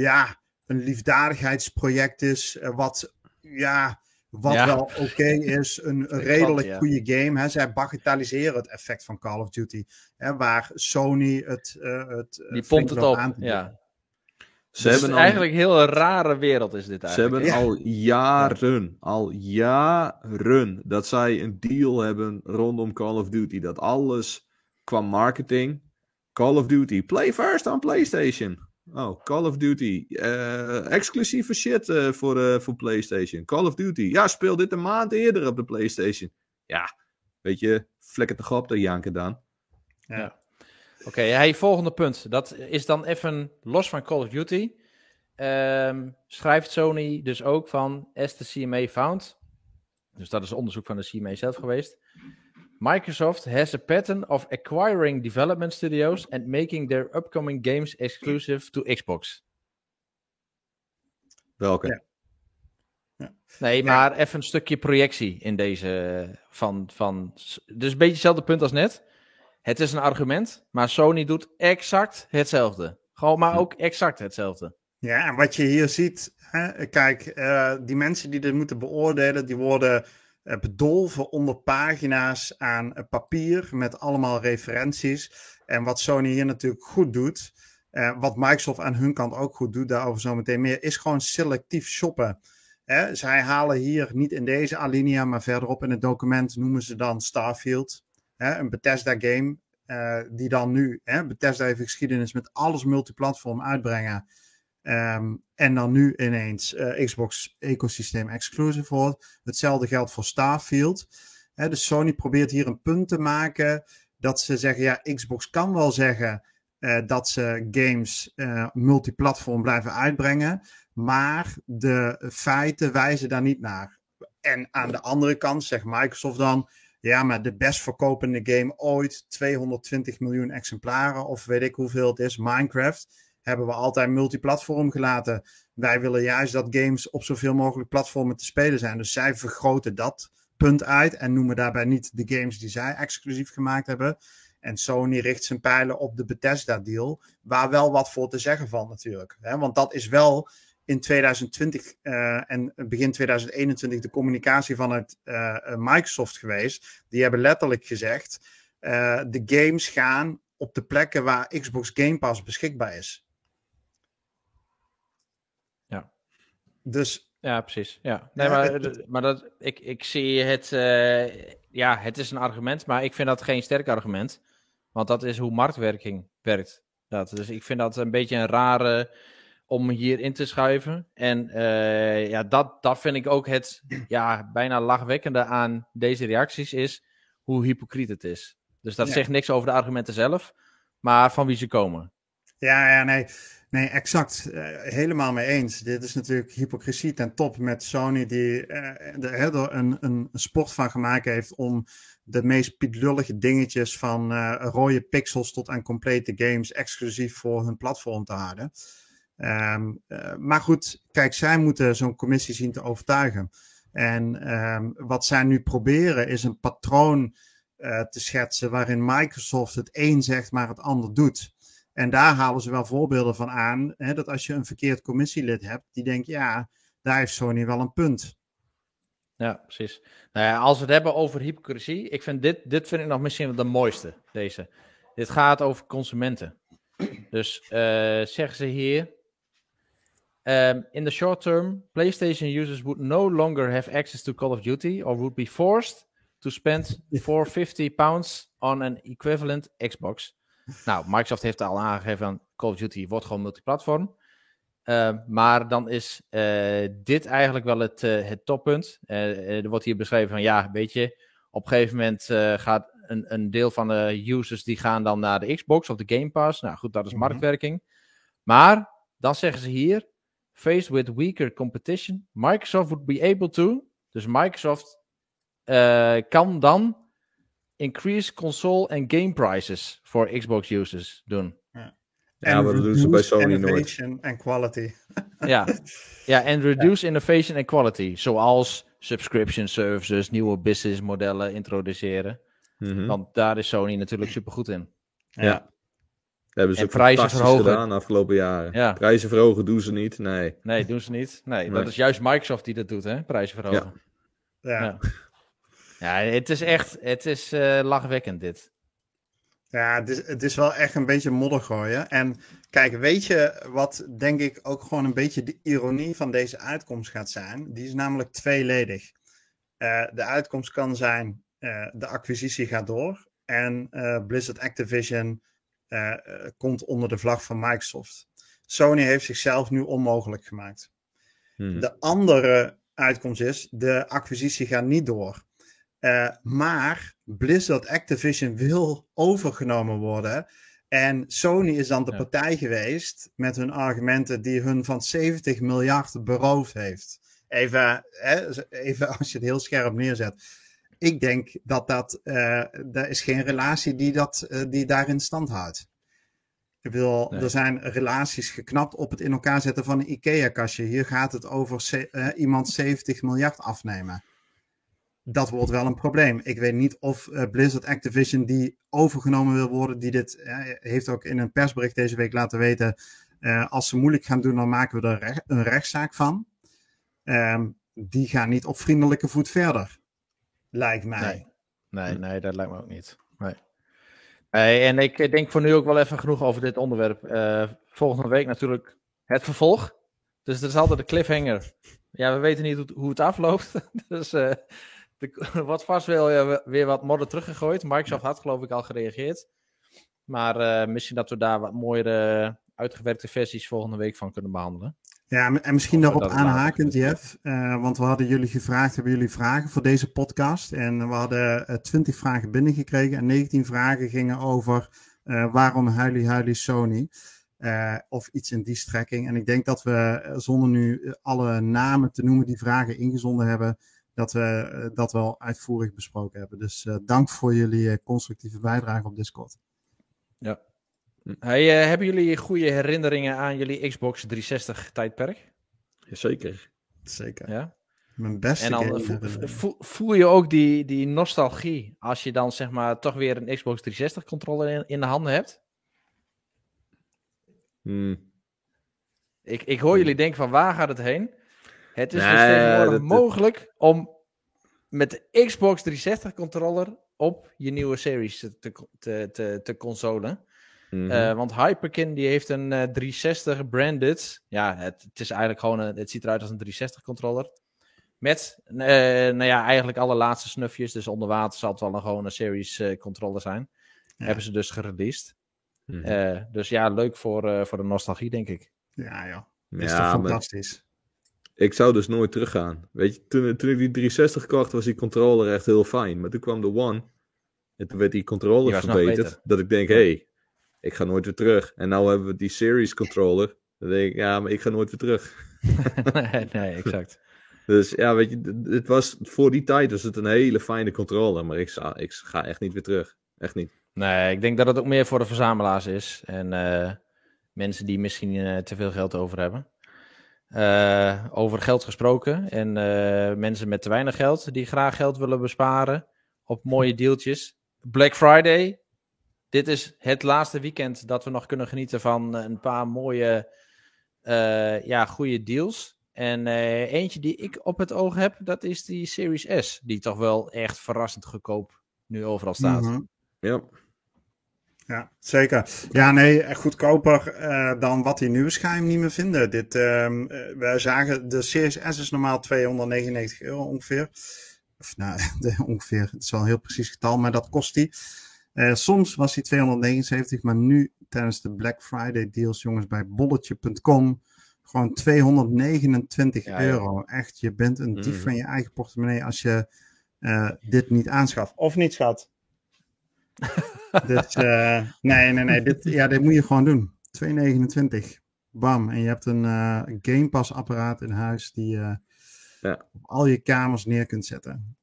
ja, een liefdadigheidsproject is, eh, wat, ja, wat Ja. wel oké is, een, redelijk ja. goede game. Hè. Zij bagatelliseren het effect van Call of Duty, hè, waar Sony het, eh het eh, Die pompt het op. aan. Ja. Ze Dus het hebben is al- eigenlijk een heel rare wereld, is dit Ze eigenlijk. hebben Ja. al jaren, al jaren, dat zij een deal hebben rondom Call of Duty. Dat alles qua marketing, Call of Duty, play first on PlayStation. Oh, Call of Duty, eh, exclusieve shit eh, voor, eh, voor PlayStation. Call of Duty, ja, speel dit een maand eerder op de PlayStation. Ja, weet je, vlekken toch op de janken dan. Oké, hey, volgende punt. Dat is dan even los van Call of Duty. Ehm, schrijft Sony dus ook van as the CMA found. Dus dat is onderzoek van de CMA zelf geweest. Microsoft has a pattern of acquiring development studios and making their upcoming games exclusive to Xbox. Welke? Ja. Nee, maar even een stukje projectie in deze van, van... Dus een beetje hetzelfde punt als net. Het is een argument, maar Sony doet exact hetzelfde. Gewoon maar ook exact hetzelfde. Ja, en wat je hier ziet, hè, kijk, eh, die mensen die dit moeten beoordelen, die worden bedolven onder pagina's aan eh, papier met allemaal referenties. En wat Sony hier natuurlijk goed doet, eh, wat Microsoft aan hun kant ook goed doet, daarover zometeen meer, is gewoon selectief shoppen. Hè, zij halen hier niet in deze alinea, maar verderop in het document noemen ze dan Starfield, een Bethesda game. eh, die dan nu, Bethesda heeft geschiedenis met alles multiplatform uitbrengen. Ehm, en dan nu ineens uh, Xbox ecosysteem exclusive wordt. Hetzelfde geldt voor Starfield. Dus Sony probeert hier een punt te maken dat ze zeggen, ja, Xbox kan wel zeggen uh, dat ze games uh, multiplatform blijven uitbrengen, maar de feiten wijzen daar niet naar. En aan de andere kant zegt Microsoft dan, ja, maar de best verkopende game ooit, 220 miljoen exemplaren of weet ik hoeveel het is, Minecraft, hebben we altijd multiplatform gelaten. Wij willen juist dat games op zoveel mogelijk platformen te spelen zijn. Dus zij vergroten dat punt uit en noemen daarbij niet de games die zij exclusief gemaakt hebben. En Sony richt zijn pijlen op de Bethesda-deal, waar wel wat voor te zeggen valt natuurlijk. Want dat is wel in 2020 uh, en begin 2021 de communicatie vanuit uh, Microsoft geweest. Die hebben letterlijk gezegd: de games gaan op de plekken waar Xbox Game Pass beschikbaar is. Ja. Dus. Ja, precies. Ja. Nee, maar, het, maar dat, ik, ik zie het. Uh, ja, het is een argument, maar ik vind dat geen sterk argument. Want dat is hoe marktwerking werkt. Dat. Dus ik vind dat een beetje een rare om hier in te schuiven. En uh, ja, dat, dat vind ik ook het ja, bijna lachwekkende aan deze reacties is hoe hypocriet het is. Dus dat ja. zegt niks over de argumenten zelf, maar van wie ze komen. Ja, ja nee, nee exact. Uh, helemaal mee eens. Dit is natuurlijk hypocrisie ten top met Sony, die uh, er een, een sport van gemaakt heeft om de meest pietlullige dingetjes van uh, rode pixels tot aan complete games exclusief voor hun platform te houden. Uh, maar goed, kijk, zij moeten zo'n commissie zien te overtuigen. En um, wat zij nu proberen is een patroon te schetsen waarin Microsoft het een zegt, maar het ander doet. En daar halen ze wel voorbeelden van aan, hè, dat als je een verkeerd commissielid hebt, die denkt, ja, daar heeft Sony wel een punt. Ja, precies. Nou ja, als we het hebben over hypocrisie, ik vind dit, dit vind ik nog misschien wel de mooiste, deze. Dit gaat over consumenten. Dus uh, zeggen ze hier, Um, in the short term, PlayStation users would no longer have access to Call of Duty or would be forced to spend 450 pounds on an equivalent Xbox. Nou, Microsoft heeft al aangegeven aan Call of Duty wordt gewoon multiplatform. Uh, maar dan is uh, dit eigenlijk wel het, uh, het toppunt. er wordt hier beschreven van ja, weet je, op een gegeven moment gaat een, een deel van de users die gaan dan naar de Xbox of de Game Pass. Nou goed, dat is mm -hmm. marktwerking. Maar dan zeggen ze hier, faced with weaker competition, Microsoft would be able to. Dus Microsoft kan dan increase console en game prices voor Xbox users doen. Ja, ja maar dat doen ze bij Sony nooit. en quality. ja. ja, en reduce ja. innovation and quality. Zoals subscription services, nieuwe business modellen introduceren. Mm -hmm. Want daar is Sony natuurlijk super goed in. Ja. ja. Dat hebben ze en prijzen verhogen gedaan de afgelopen jaren. Ja. Prijzen verhogen doen ze niet, nee. Nee, doen ze niet. Nee, nee. dat is juist Microsoft die dat doet, hè? Prijzen verhogen. Ja. Ja, ja het is echt, het is uh, lachwekkend dit. Ja, het is, het is wel echt een beetje modder gooien. En kijk, weet je wat denk ik ook gewoon een beetje de ironie van deze uitkomst gaat zijn? Die is namelijk tweeledig. Uh, de uitkomst kan zijn, uh, de acquisitie gaat door en Blizzard Activision komt onder de vlag van Microsoft. Sony heeft zichzelf nu onmogelijk gemaakt. Hmm. De andere uitkomst is, de acquisitie gaat niet door. Uh, maar Blizzard Activision wil overgenomen worden. En Sony is dan de ja. partij geweest met hun argumenten die hun van 70 miljard beroofd heeft. Even, hè, even als je het heel scherp neerzet. Ik denk dat dat, uh, er is geen relatie die, dat, uh, die daarin stand houdt. Ik wil, nee. Er zijn relaties geknapt op het in elkaar zetten van een IKEA-kastje. Hier gaat het over uh, iemand 70 miljard afnemen. Dat wordt wel een probleem. Ik weet niet of uh, Blizzard Activision die overgenomen wil worden, die dit uh, heeft ook in een persbericht deze week laten weten. als ze moeilijk gaan doen, dan maken we er een rechtszaak van. Um, die gaan niet op vriendelijke voet verder. Lijkt mij. Nee, nee, dat lijkt me ook niet. Nee. En ik denk voor nu ook wel even genoeg over dit onderwerp. Volgende week natuurlijk het vervolg. Dus er is altijd de cliffhanger. Ja, we weten niet hoe, hoe het afloopt. dus wordt vast wel weer wat modder teruggegooid. Microsoft had geloof ik al gereageerd. Maar misschien dat we daar wat mooiere uitgewerkte versies volgende week van kunnen behandelen. Ja, en misschien daarop aanhakend, Jeff. eh, want we hadden jullie gevraagd, hebben jullie vragen voor deze podcast? En we hadden eh, 20 vragen binnengekregen en 19 vragen gingen over eh, waarom huilie huilie Sony. Eh, of iets in die strekking. En ik denk dat we, eh, zonder nu eh, alle namen te noemen die vragen ingezonden hebben, dat we eh, dat wel uitvoerig besproken hebben. Dus eh, dank voor jullie eh, constructieve bijdrage op Discord. Hey, eh, hebben jullie goede herinneringen aan jullie Xbox 360 tijdperk? Zeker. Zeker. Ja. Mijn beste En dan game voel, je ook die, die nostalgie als je dan zeg maar toch weer een Xbox 360 controller in, in de handen hebt? Hmm. Ik, ik hoor jullie denken van waar gaat het heen? Het is dus Nee, tegenwoordig dat- dat- mogelijk om met de Xbox 360 controller op je nieuwe series te, te, te, te, consolen. Mhm. Eh, want Hyperkin die heeft een eh, 360 branded. Ja, het, het is eigenlijk gewoon een, het ziet eruit als een 360 controller. Met, eh, nou ja, eigenlijk alle laatste snufjes. Dus onder water zal het wel een gewone series eh, controller zijn. Ja. Hebben ze dus gereleased. Mhm. Eh, dus ja, leuk voor, eh, voor de nostalgie, denk ik. Ja, joh. Is toch ja, maar fantastisch. Ik zou dus nooit teruggaan. Weet je, toen, toen ik die 360 kocht, was die controller echt heel fijn. Maar toen kwam de One. En toen werd die controller Die verbeterd. beter. Dat ik denk, hé, hey, ik ga nooit weer terug. En nou hebben we die series controller. Dan denk ik, ja, maar ik ga nooit weer terug. nee, nee, exact. Dus ja, weet je, het was, voor die tijd was het een hele fijne controller. Maar ik, zou, ik ga echt niet weer terug. Echt niet. Nee, ik denk dat het ook meer voor de verzamelaars is. En eh, mensen die misschien eh, te veel geld over hebben. Eh, over geld gesproken. En eh, mensen met te weinig geld die graag geld willen besparen op mooie deeltjes. Black Friday. Dit is het laatste weekend dat we nog kunnen genieten van een paar mooie, eh, ja, goede deals. En eentje die ik op het oog heb, dat is die Series S. Die toch wel echt verrassend goedkoop nu overal staat. Mhm. Ja. Ja, zeker. Ja, nee, echt goedkoper eh, dan wat die nu waarschijnlijk niet meer vinden. Dit, ehm eh, wij zagen, de Series S is normaal 299 euro ongeveer. Of nou, ongeveer, het is wel een heel precies getal, maar dat kost die. Eh, soms was die 279, maar nu tijdens de Black Friday deals, jongens, bij bolletje.com gewoon 229 Ja, joh. euro. Echt, je bent een dief Mhm. van je eigen portemonnee als je eh, dit niet aanschaft. Of niet, schat? Dus eh, nee, nee, nee. Dit, ja, dit moet je gewoon doen. 2,29. Bam. En je hebt een eh Game Pass apparaat in huis die je Ja. op al je kamers neer kunt zetten.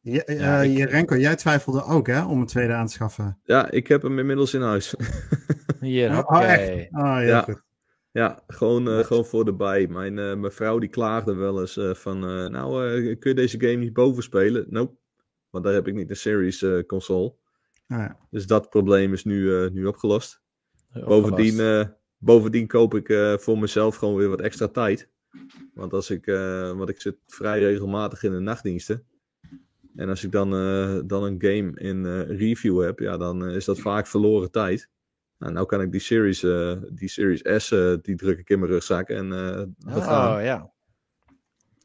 Je, eh, Ja, ik- je, Renko, jij twijfelde ook hè, om een tweede aan te schaffen. ja, ik heb hem inmiddels in huis. Hier, Oh, echt? Oh, Ja. goed. Ja, gewoon, eh, gewoon voor de bij. Mijn, eh, mijn vrouw die klaagde wel eens eh, van, eh, nou eh, kun je deze game niet boven spelen? Nope, want daar heb ik niet een series eh, console. Ah, ja. Dus dat probleem is nu, eh, nu opgelost. Bovendien, eh, bovendien koop ik eh, voor mezelf gewoon weer wat extra tijd. Want als ik, eh, want ik zit vrij regelmatig in de nachtdiensten. En als ik dan, eh, dan een game in eh, review heb, ja, dan is dat vaak verloren tijd. Nou, nou kan ik die Series, eh, die series S, die druk ik in mijn rugzak en eh we gaan. Oh ja.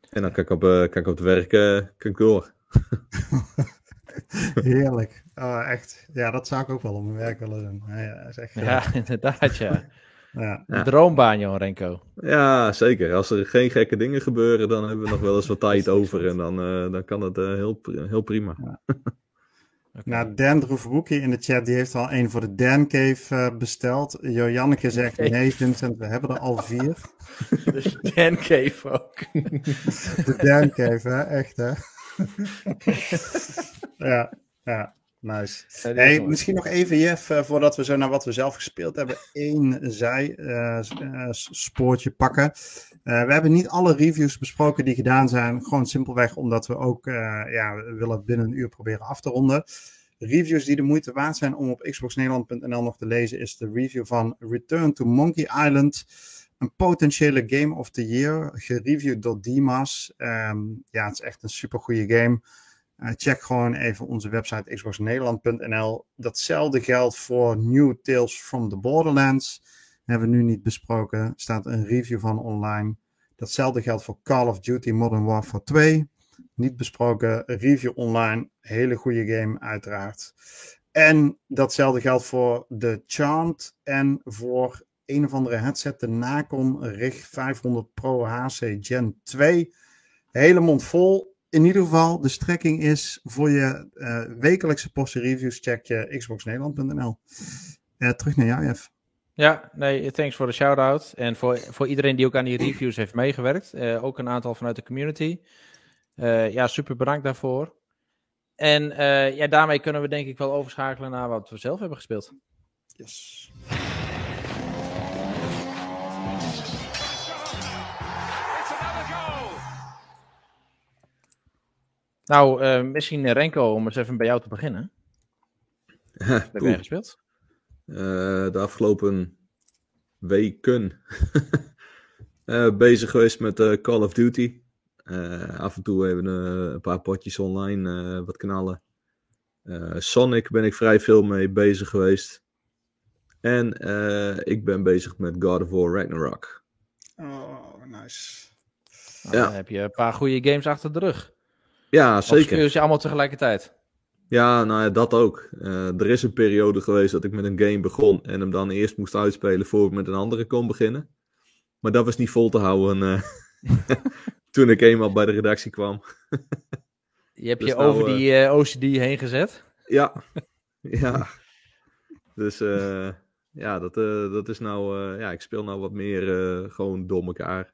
En dan kan ik op, eh, kan ik op het werk kan ik door. Heerlijk. Oh, echt. Ja, dat zou ik ook wel op mijn werk willen doen. Ja, ja, dat is echt, eh, Ja, inderdaad, ja. ja. Een Ja. droombaan, joh, Renko. Ja, zeker. Als er geen gekke dingen gebeuren, dan hebben we nog wel eens wat tijd over. En dan, eh, dan kan het eh, heel, heel prima. Oké. Nou, Dan Droevenboekie in de chat, die heeft al een voor de Dan Cave eh, besteld. Janneke zegt Cave. nee, Vincent, we hebben er al vier. Dus Dan Cave ook. De Dan Cave, hè? Echt, hè? ja, ja, nice. Ja, die is Hey, mooi. misschien nog even, Jeff, eh, voordat we zo naar wat we zelf gespeeld hebben, één zij-spoortje pakken. Eh, we hebben niet alle reviews besproken die gedaan zijn, gewoon simpelweg omdat we ook eh, ja, we willen binnen een uur proberen af te ronden. Reviews die de moeite waard zijn om op xboxnederland.nl nog te lezen is de review van Return to Monkey Island. Een potentiële Game of the Year, gereviewd door Dimas. Ehm, ja, het is echt een super goede game. Uh, check gewoon even onze website xboxnederland.nl. Datzelfde geldt voor New Tales from the Borderlands. Hebben we nu niet besproken. Er staat een review van online. Datzelfde geldt voor Call of Duty Modern Warfare 2. Niet besproken. Review online. Hele goede game, uiteraard. En datzelfde geldt voor The Charmed en voor een of andere headset, de Nacon Rig 500 Pro HC Gen 2. Hele mond vol. In ieder geval, de strekking is voor je uh, wekelijkse portie reviews check je xboxnederland.nl. Uh, terug naar jou, Jeff. Ja, nee, thanks voor de shout-out. En voor, voor iedereen die ook aan die reviews heeft meegewerkt. Uh, ook een aantal vanuit de community. ja, super bedankt daarvoor. En ja, daarmee kunnen we denk ik wel overschakelen naar wat we zelf hebben gespeeld. Yes. Nou, uh, misschien Renko, om eens even bij jou te beginnen. Wat heb jij gespeeld? Uh, de afgelopen weken uh, bezig geweest met uh, Call of Duty. af en toe even een paar potjes online, wat kanalen. Sonic ben ik vrij veel mee bezig geweest. En ik ben bezig met God of War Ragnarok. Oh, nice. Nou, ja. Dan heb je een paar goede games achter de rug. Ja, zeker. Of speel je allemaal tegelijkertijd? Ja, nou ja, dat ook. Uh, er is een periode geweest dat ik met een game begon en hem dan eerst moest uitspelen voor ik met een andere kon beginnen. Maar dat was niet vol te houden uh, toen ik eenmaal bij de redactie kwam. je hebt dus je nou, over die uh, OCD heen gezet? Ja, ja. Dus ja, dat, dat is nou, ja, ik speel nou wat meer gewoon door elkaar.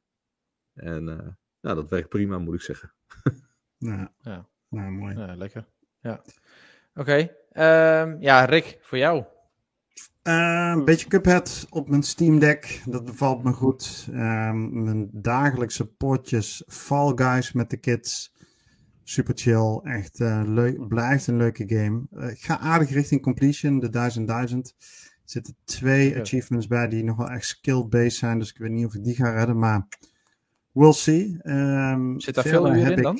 En ja, dat werkt prima, moet ik zeggen. Ja, ja. Nou, mooi. Ja, lekker. Ja. Oké. Ehm, ja, Rick, voor jou. Uh, een beetje Cuphead op mijn Steam Deck. Dat bevalt me goed. Ehm, mijn dagelijkse potjes Fall Guys met de kids. Super chill. Echt uh, leuk. Blijft een leuke game. Uh, ik ga aardig richting completion. De 1000 1000. Er zitten twee achievements bij die nog wel echt skill-based zijn. Dus ik weet niet of ik die ga redden. Maar we'll see. Um, Zit daar veel in dan?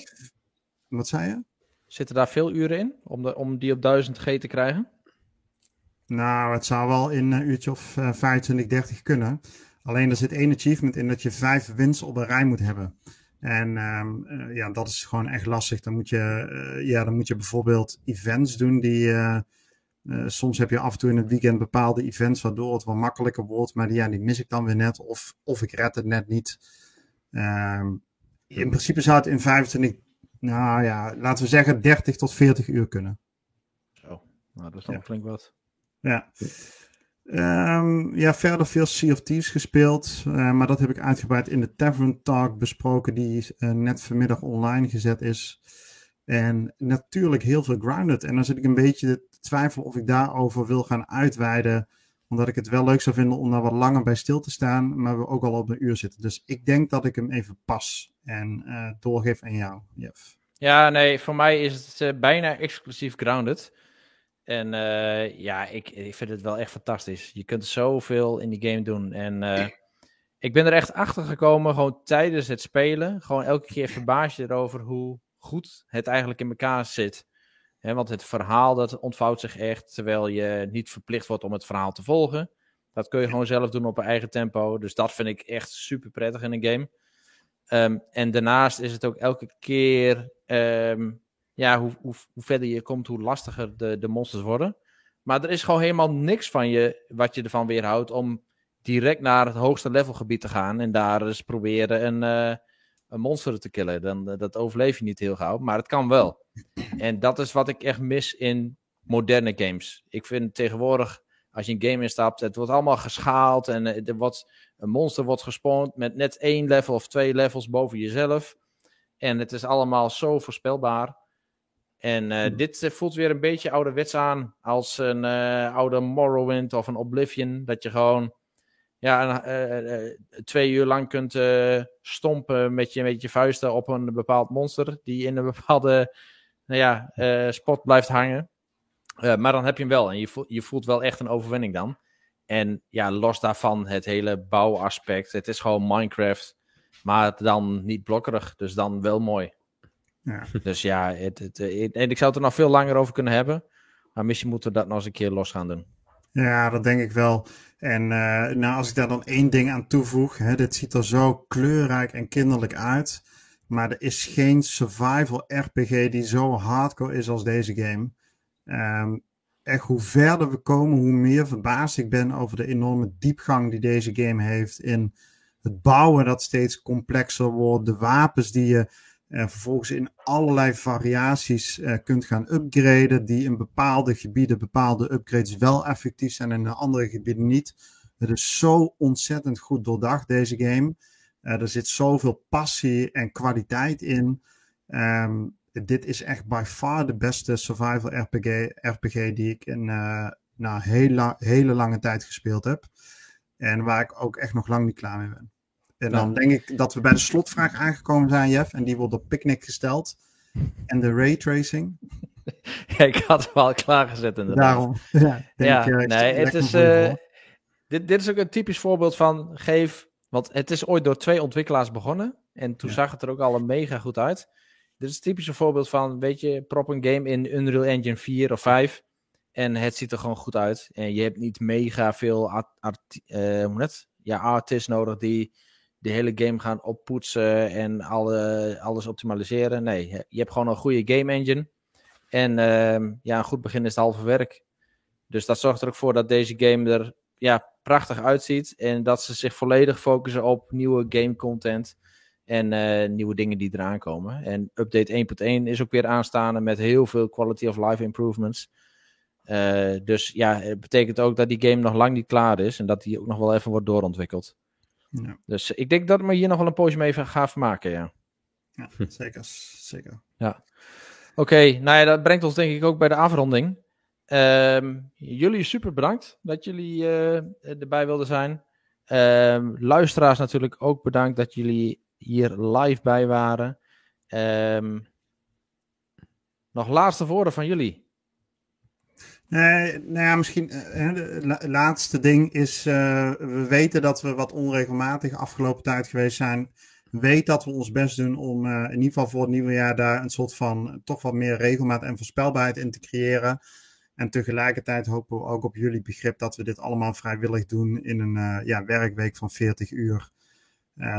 Wat zei je? Zitten daar veel uren in om, de, om die op 1000 G te krijgen? Nou, het zou wel in een uurtje of uh, 25, 30 kunnen. Alleen er zit één achievement in dat je vijf wins op een rij moet hebben. En um, uh, ja, dat is gewoon echt lastig. Dan moet je, uh, ja, dan moet je bijvoorbeeld events doen die. Uh, soms heb je af en toe in het weekend bepaalde events waardoor het wat makkelijker wordt. Maar die, ja, die mis ik dan weer net. Of, of ik red het net niet. Um, in principe zou het in 25, nou ja, laten we zeggen 30 tot 40 uur kunnen. Zo, nou dat is dan flink wat. Ja. Um, ja, verder veel Sea of Thieves gespeeld. Uh, maar dat heb ik uitgebreid in de Tavern Talk besproken, die uh, net vanmiddag online gezet is. En natuurlijk heel veel Grounded. En dan zit ik een beetje te twijfelen of ik daarover wil gaan uitweiden. Omdat ik het wel leuk zou vinden om daar wat langer bij stil te staan. Maar we ook al op een uur zitten. Dus ik denk dat ik hem even pas en uh, doorgeef aan jou, Jeff. Ja, nee, voor mij is het uh, bijna exclusief grounded. En uh, ja, ik, ik vind het wel echt fantastisch. Je kunt zoveel in die game doen. En ik ben er echt achter gekomen, gewoon tijdens het spelen. Gewoon elke keer verbaas je erover hoe goed het eigenlijk in elkaar zit. He, want het verhaal dat ontvouwt zich echt, terwijl je niet verplicht wordt om het verhaal te volgen. Dat kun je gewoon zelf doen op een eigen tempo. Dus dat vind ik echt super prettig in een game. Um, en daarnaast is het ook elke keer, um, ja, hoe, hoe, hoe, verder je komt, hoe lastiger de, de monsters worden. Maar er is gewoon helemaal niks van je, wat je ervan weerhoudt om direct naar het hoogste levelgebied te gaan en daar eens proberen een, uh, een monster te killen. Dan, uh, dat overleef je niet heel gauw, maar het kan wel. En dat is wat ik echt mis in moderne games. Ik vind tegenwoordig, als je een game instapt, het wordt allemaal geschaald en uh, er wordt een monster wordt gespawned met net één level of twee levels boven jezelf. En het is allemaal zo voorspelbaar. En uh, dit uh, voelt weer een beetje ouderwets aan als een uh, oude Morrowind of een Oblivion. Dat je gewoon ja, twee uur lang kunt stompen met je, met je vuisten op een bepaald monster. Die in een bepaalde nou ja, spot blijft hangen. maar dan heb je hem wel. En je voelt, je voelt wel echt een overwinning dan. En ja, los daarvan het hele bouwaspect. Het is gewoon Minecraft, maar dan niet blokkerig. Dus dan wel mooi. Ja. Dus ja, het, het, en ik zou het er nog veel langer over kunnen hebben. Maar misschien moeten we dat nog eens een keer los gaan doen. Ja, dat denk ik wel. En uh, nou, als ik daar dan één ding aan toevoeg. Hè, dit ziet er zo kleurrijk en kinderlijk uit. Maar er is geen survival RPG die zo hardcore is als deze game. Echt hoe verder we komen, hoe meer verbaasd ik ben over de enorme diepgang die deze game heeft in het bouwen dat steeds complexer wordt, de wapens die je uh, vervolgens in allerlei variaties uh, kunt gaan upgraden, die in bepaalde gebieden bepaalde upgrades wel effectief zijn en in andere gebieden niet. Het is zo ontzettend goed doordacht, deze game. Uh, er zit zoveel passie en kwaliteit in. Um, dit is echt by far de beste survival RPG, RPG die ik in nou, hele, hele lange tijd gespeeld heb. En waar ik ook echt nog lang niet klaar mee ben. En dan denk ik dat we bij de slotvraag aangekomen zijn, Jeff. En die wordt op Picnic gesteld. En de raytracing. ja, ik had hem al klaargezet inderdaad. Daarom. Ja, denk, ja uh, nee, het is, uh, dit, dit is ook een typisch voorbeeld van geef... Want het is ooit door twee ontwikkelaars begonnen. En toen ja. zag het er ook al mega goed uit. Dit is een typisch voorbeeld van, weet je, prop een game in Unreal Engine 4 of 5. En het ziet er gewoon goed uit. En je hebt niet mega veel art, art, uh, hoe het? Ja, artists nodig die de hele game gaan oppoetsen en alle, alles optimaliseren. Nee, je hebt gewoon een goede game engine. En uh, ja, een goed begin is het halve werk. Dus dat zorgt er ook voor dat deze game er ja, prachtig uitziet. En dat ze zich volledig focussen op nieuwe game content. En uh, nieuwe dingen die eraan komen. En update 1.1 is ook weer aanstaande met heel veel quality of life improvements. Uh, dus ja, het betekent ook dat die game nog lang niet klaar is. En dat die ook nog wel even wordt doorontwikkeld. Ja. Dus ik denk dat we hier nog wel een poosje mee gaan vermaken, ja. Ja, zeker. zeker. Ja. Oké, nou ja, dat brengt ons denk ik ook bij de afronding. Um, jullie super bedankt dat jullie uh, erbij wilden zijn. Um, luisteraars natuurlijk ook bedankt dat jullie hier live bij waren. Um, nog laatste woorden van jullie. Nee, nou ja, misschien het uh, laatste ding is, uh, we weten dat we wat onregelmatig afgelopen tijd geweest zijn. Weet dat we ons best doen om uh, in ieder geval voor het nieuwe jaar daar een soort van toch wat meer regelmaat en voorspelbaarheid in te creëren. En tegelijkertijd hopen we ook op jullie begrip dat we dit allemaal vrijwillig doen in een ja, werkweek van 40 uur.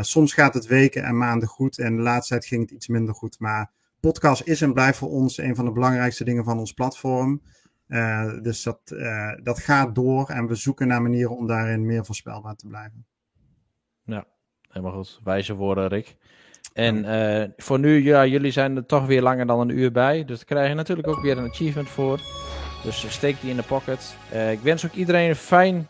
soms gaat het weken en maanden goed en de laatste tijd ging het iets minder goed. Maar podcast is en blijft voor ons een van de belangrijkste dingen van ons platform. Uh, dus dat, uh, dat gaat door en we zoeken naar manieren om daarin meer voorspelbaar te blijven. Ja, helemaal goed. Wijze woorden, Rick. En uh, voor nu, ja, jullie zijn er toch weer langer dan een uur bij. Dus daar krijg je natuurlijk ook weer een achievement voor. Dus steek die in de pocket. ik wens ook iedereen een fijn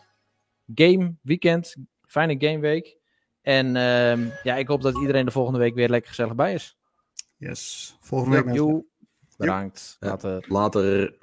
game weekend. Fijne gameweek. En ehm, ja, ik hoop dat iedereen de volgende week weer lekker gezellig bij is. Yes, volgende week. Bedankt. Later. Later.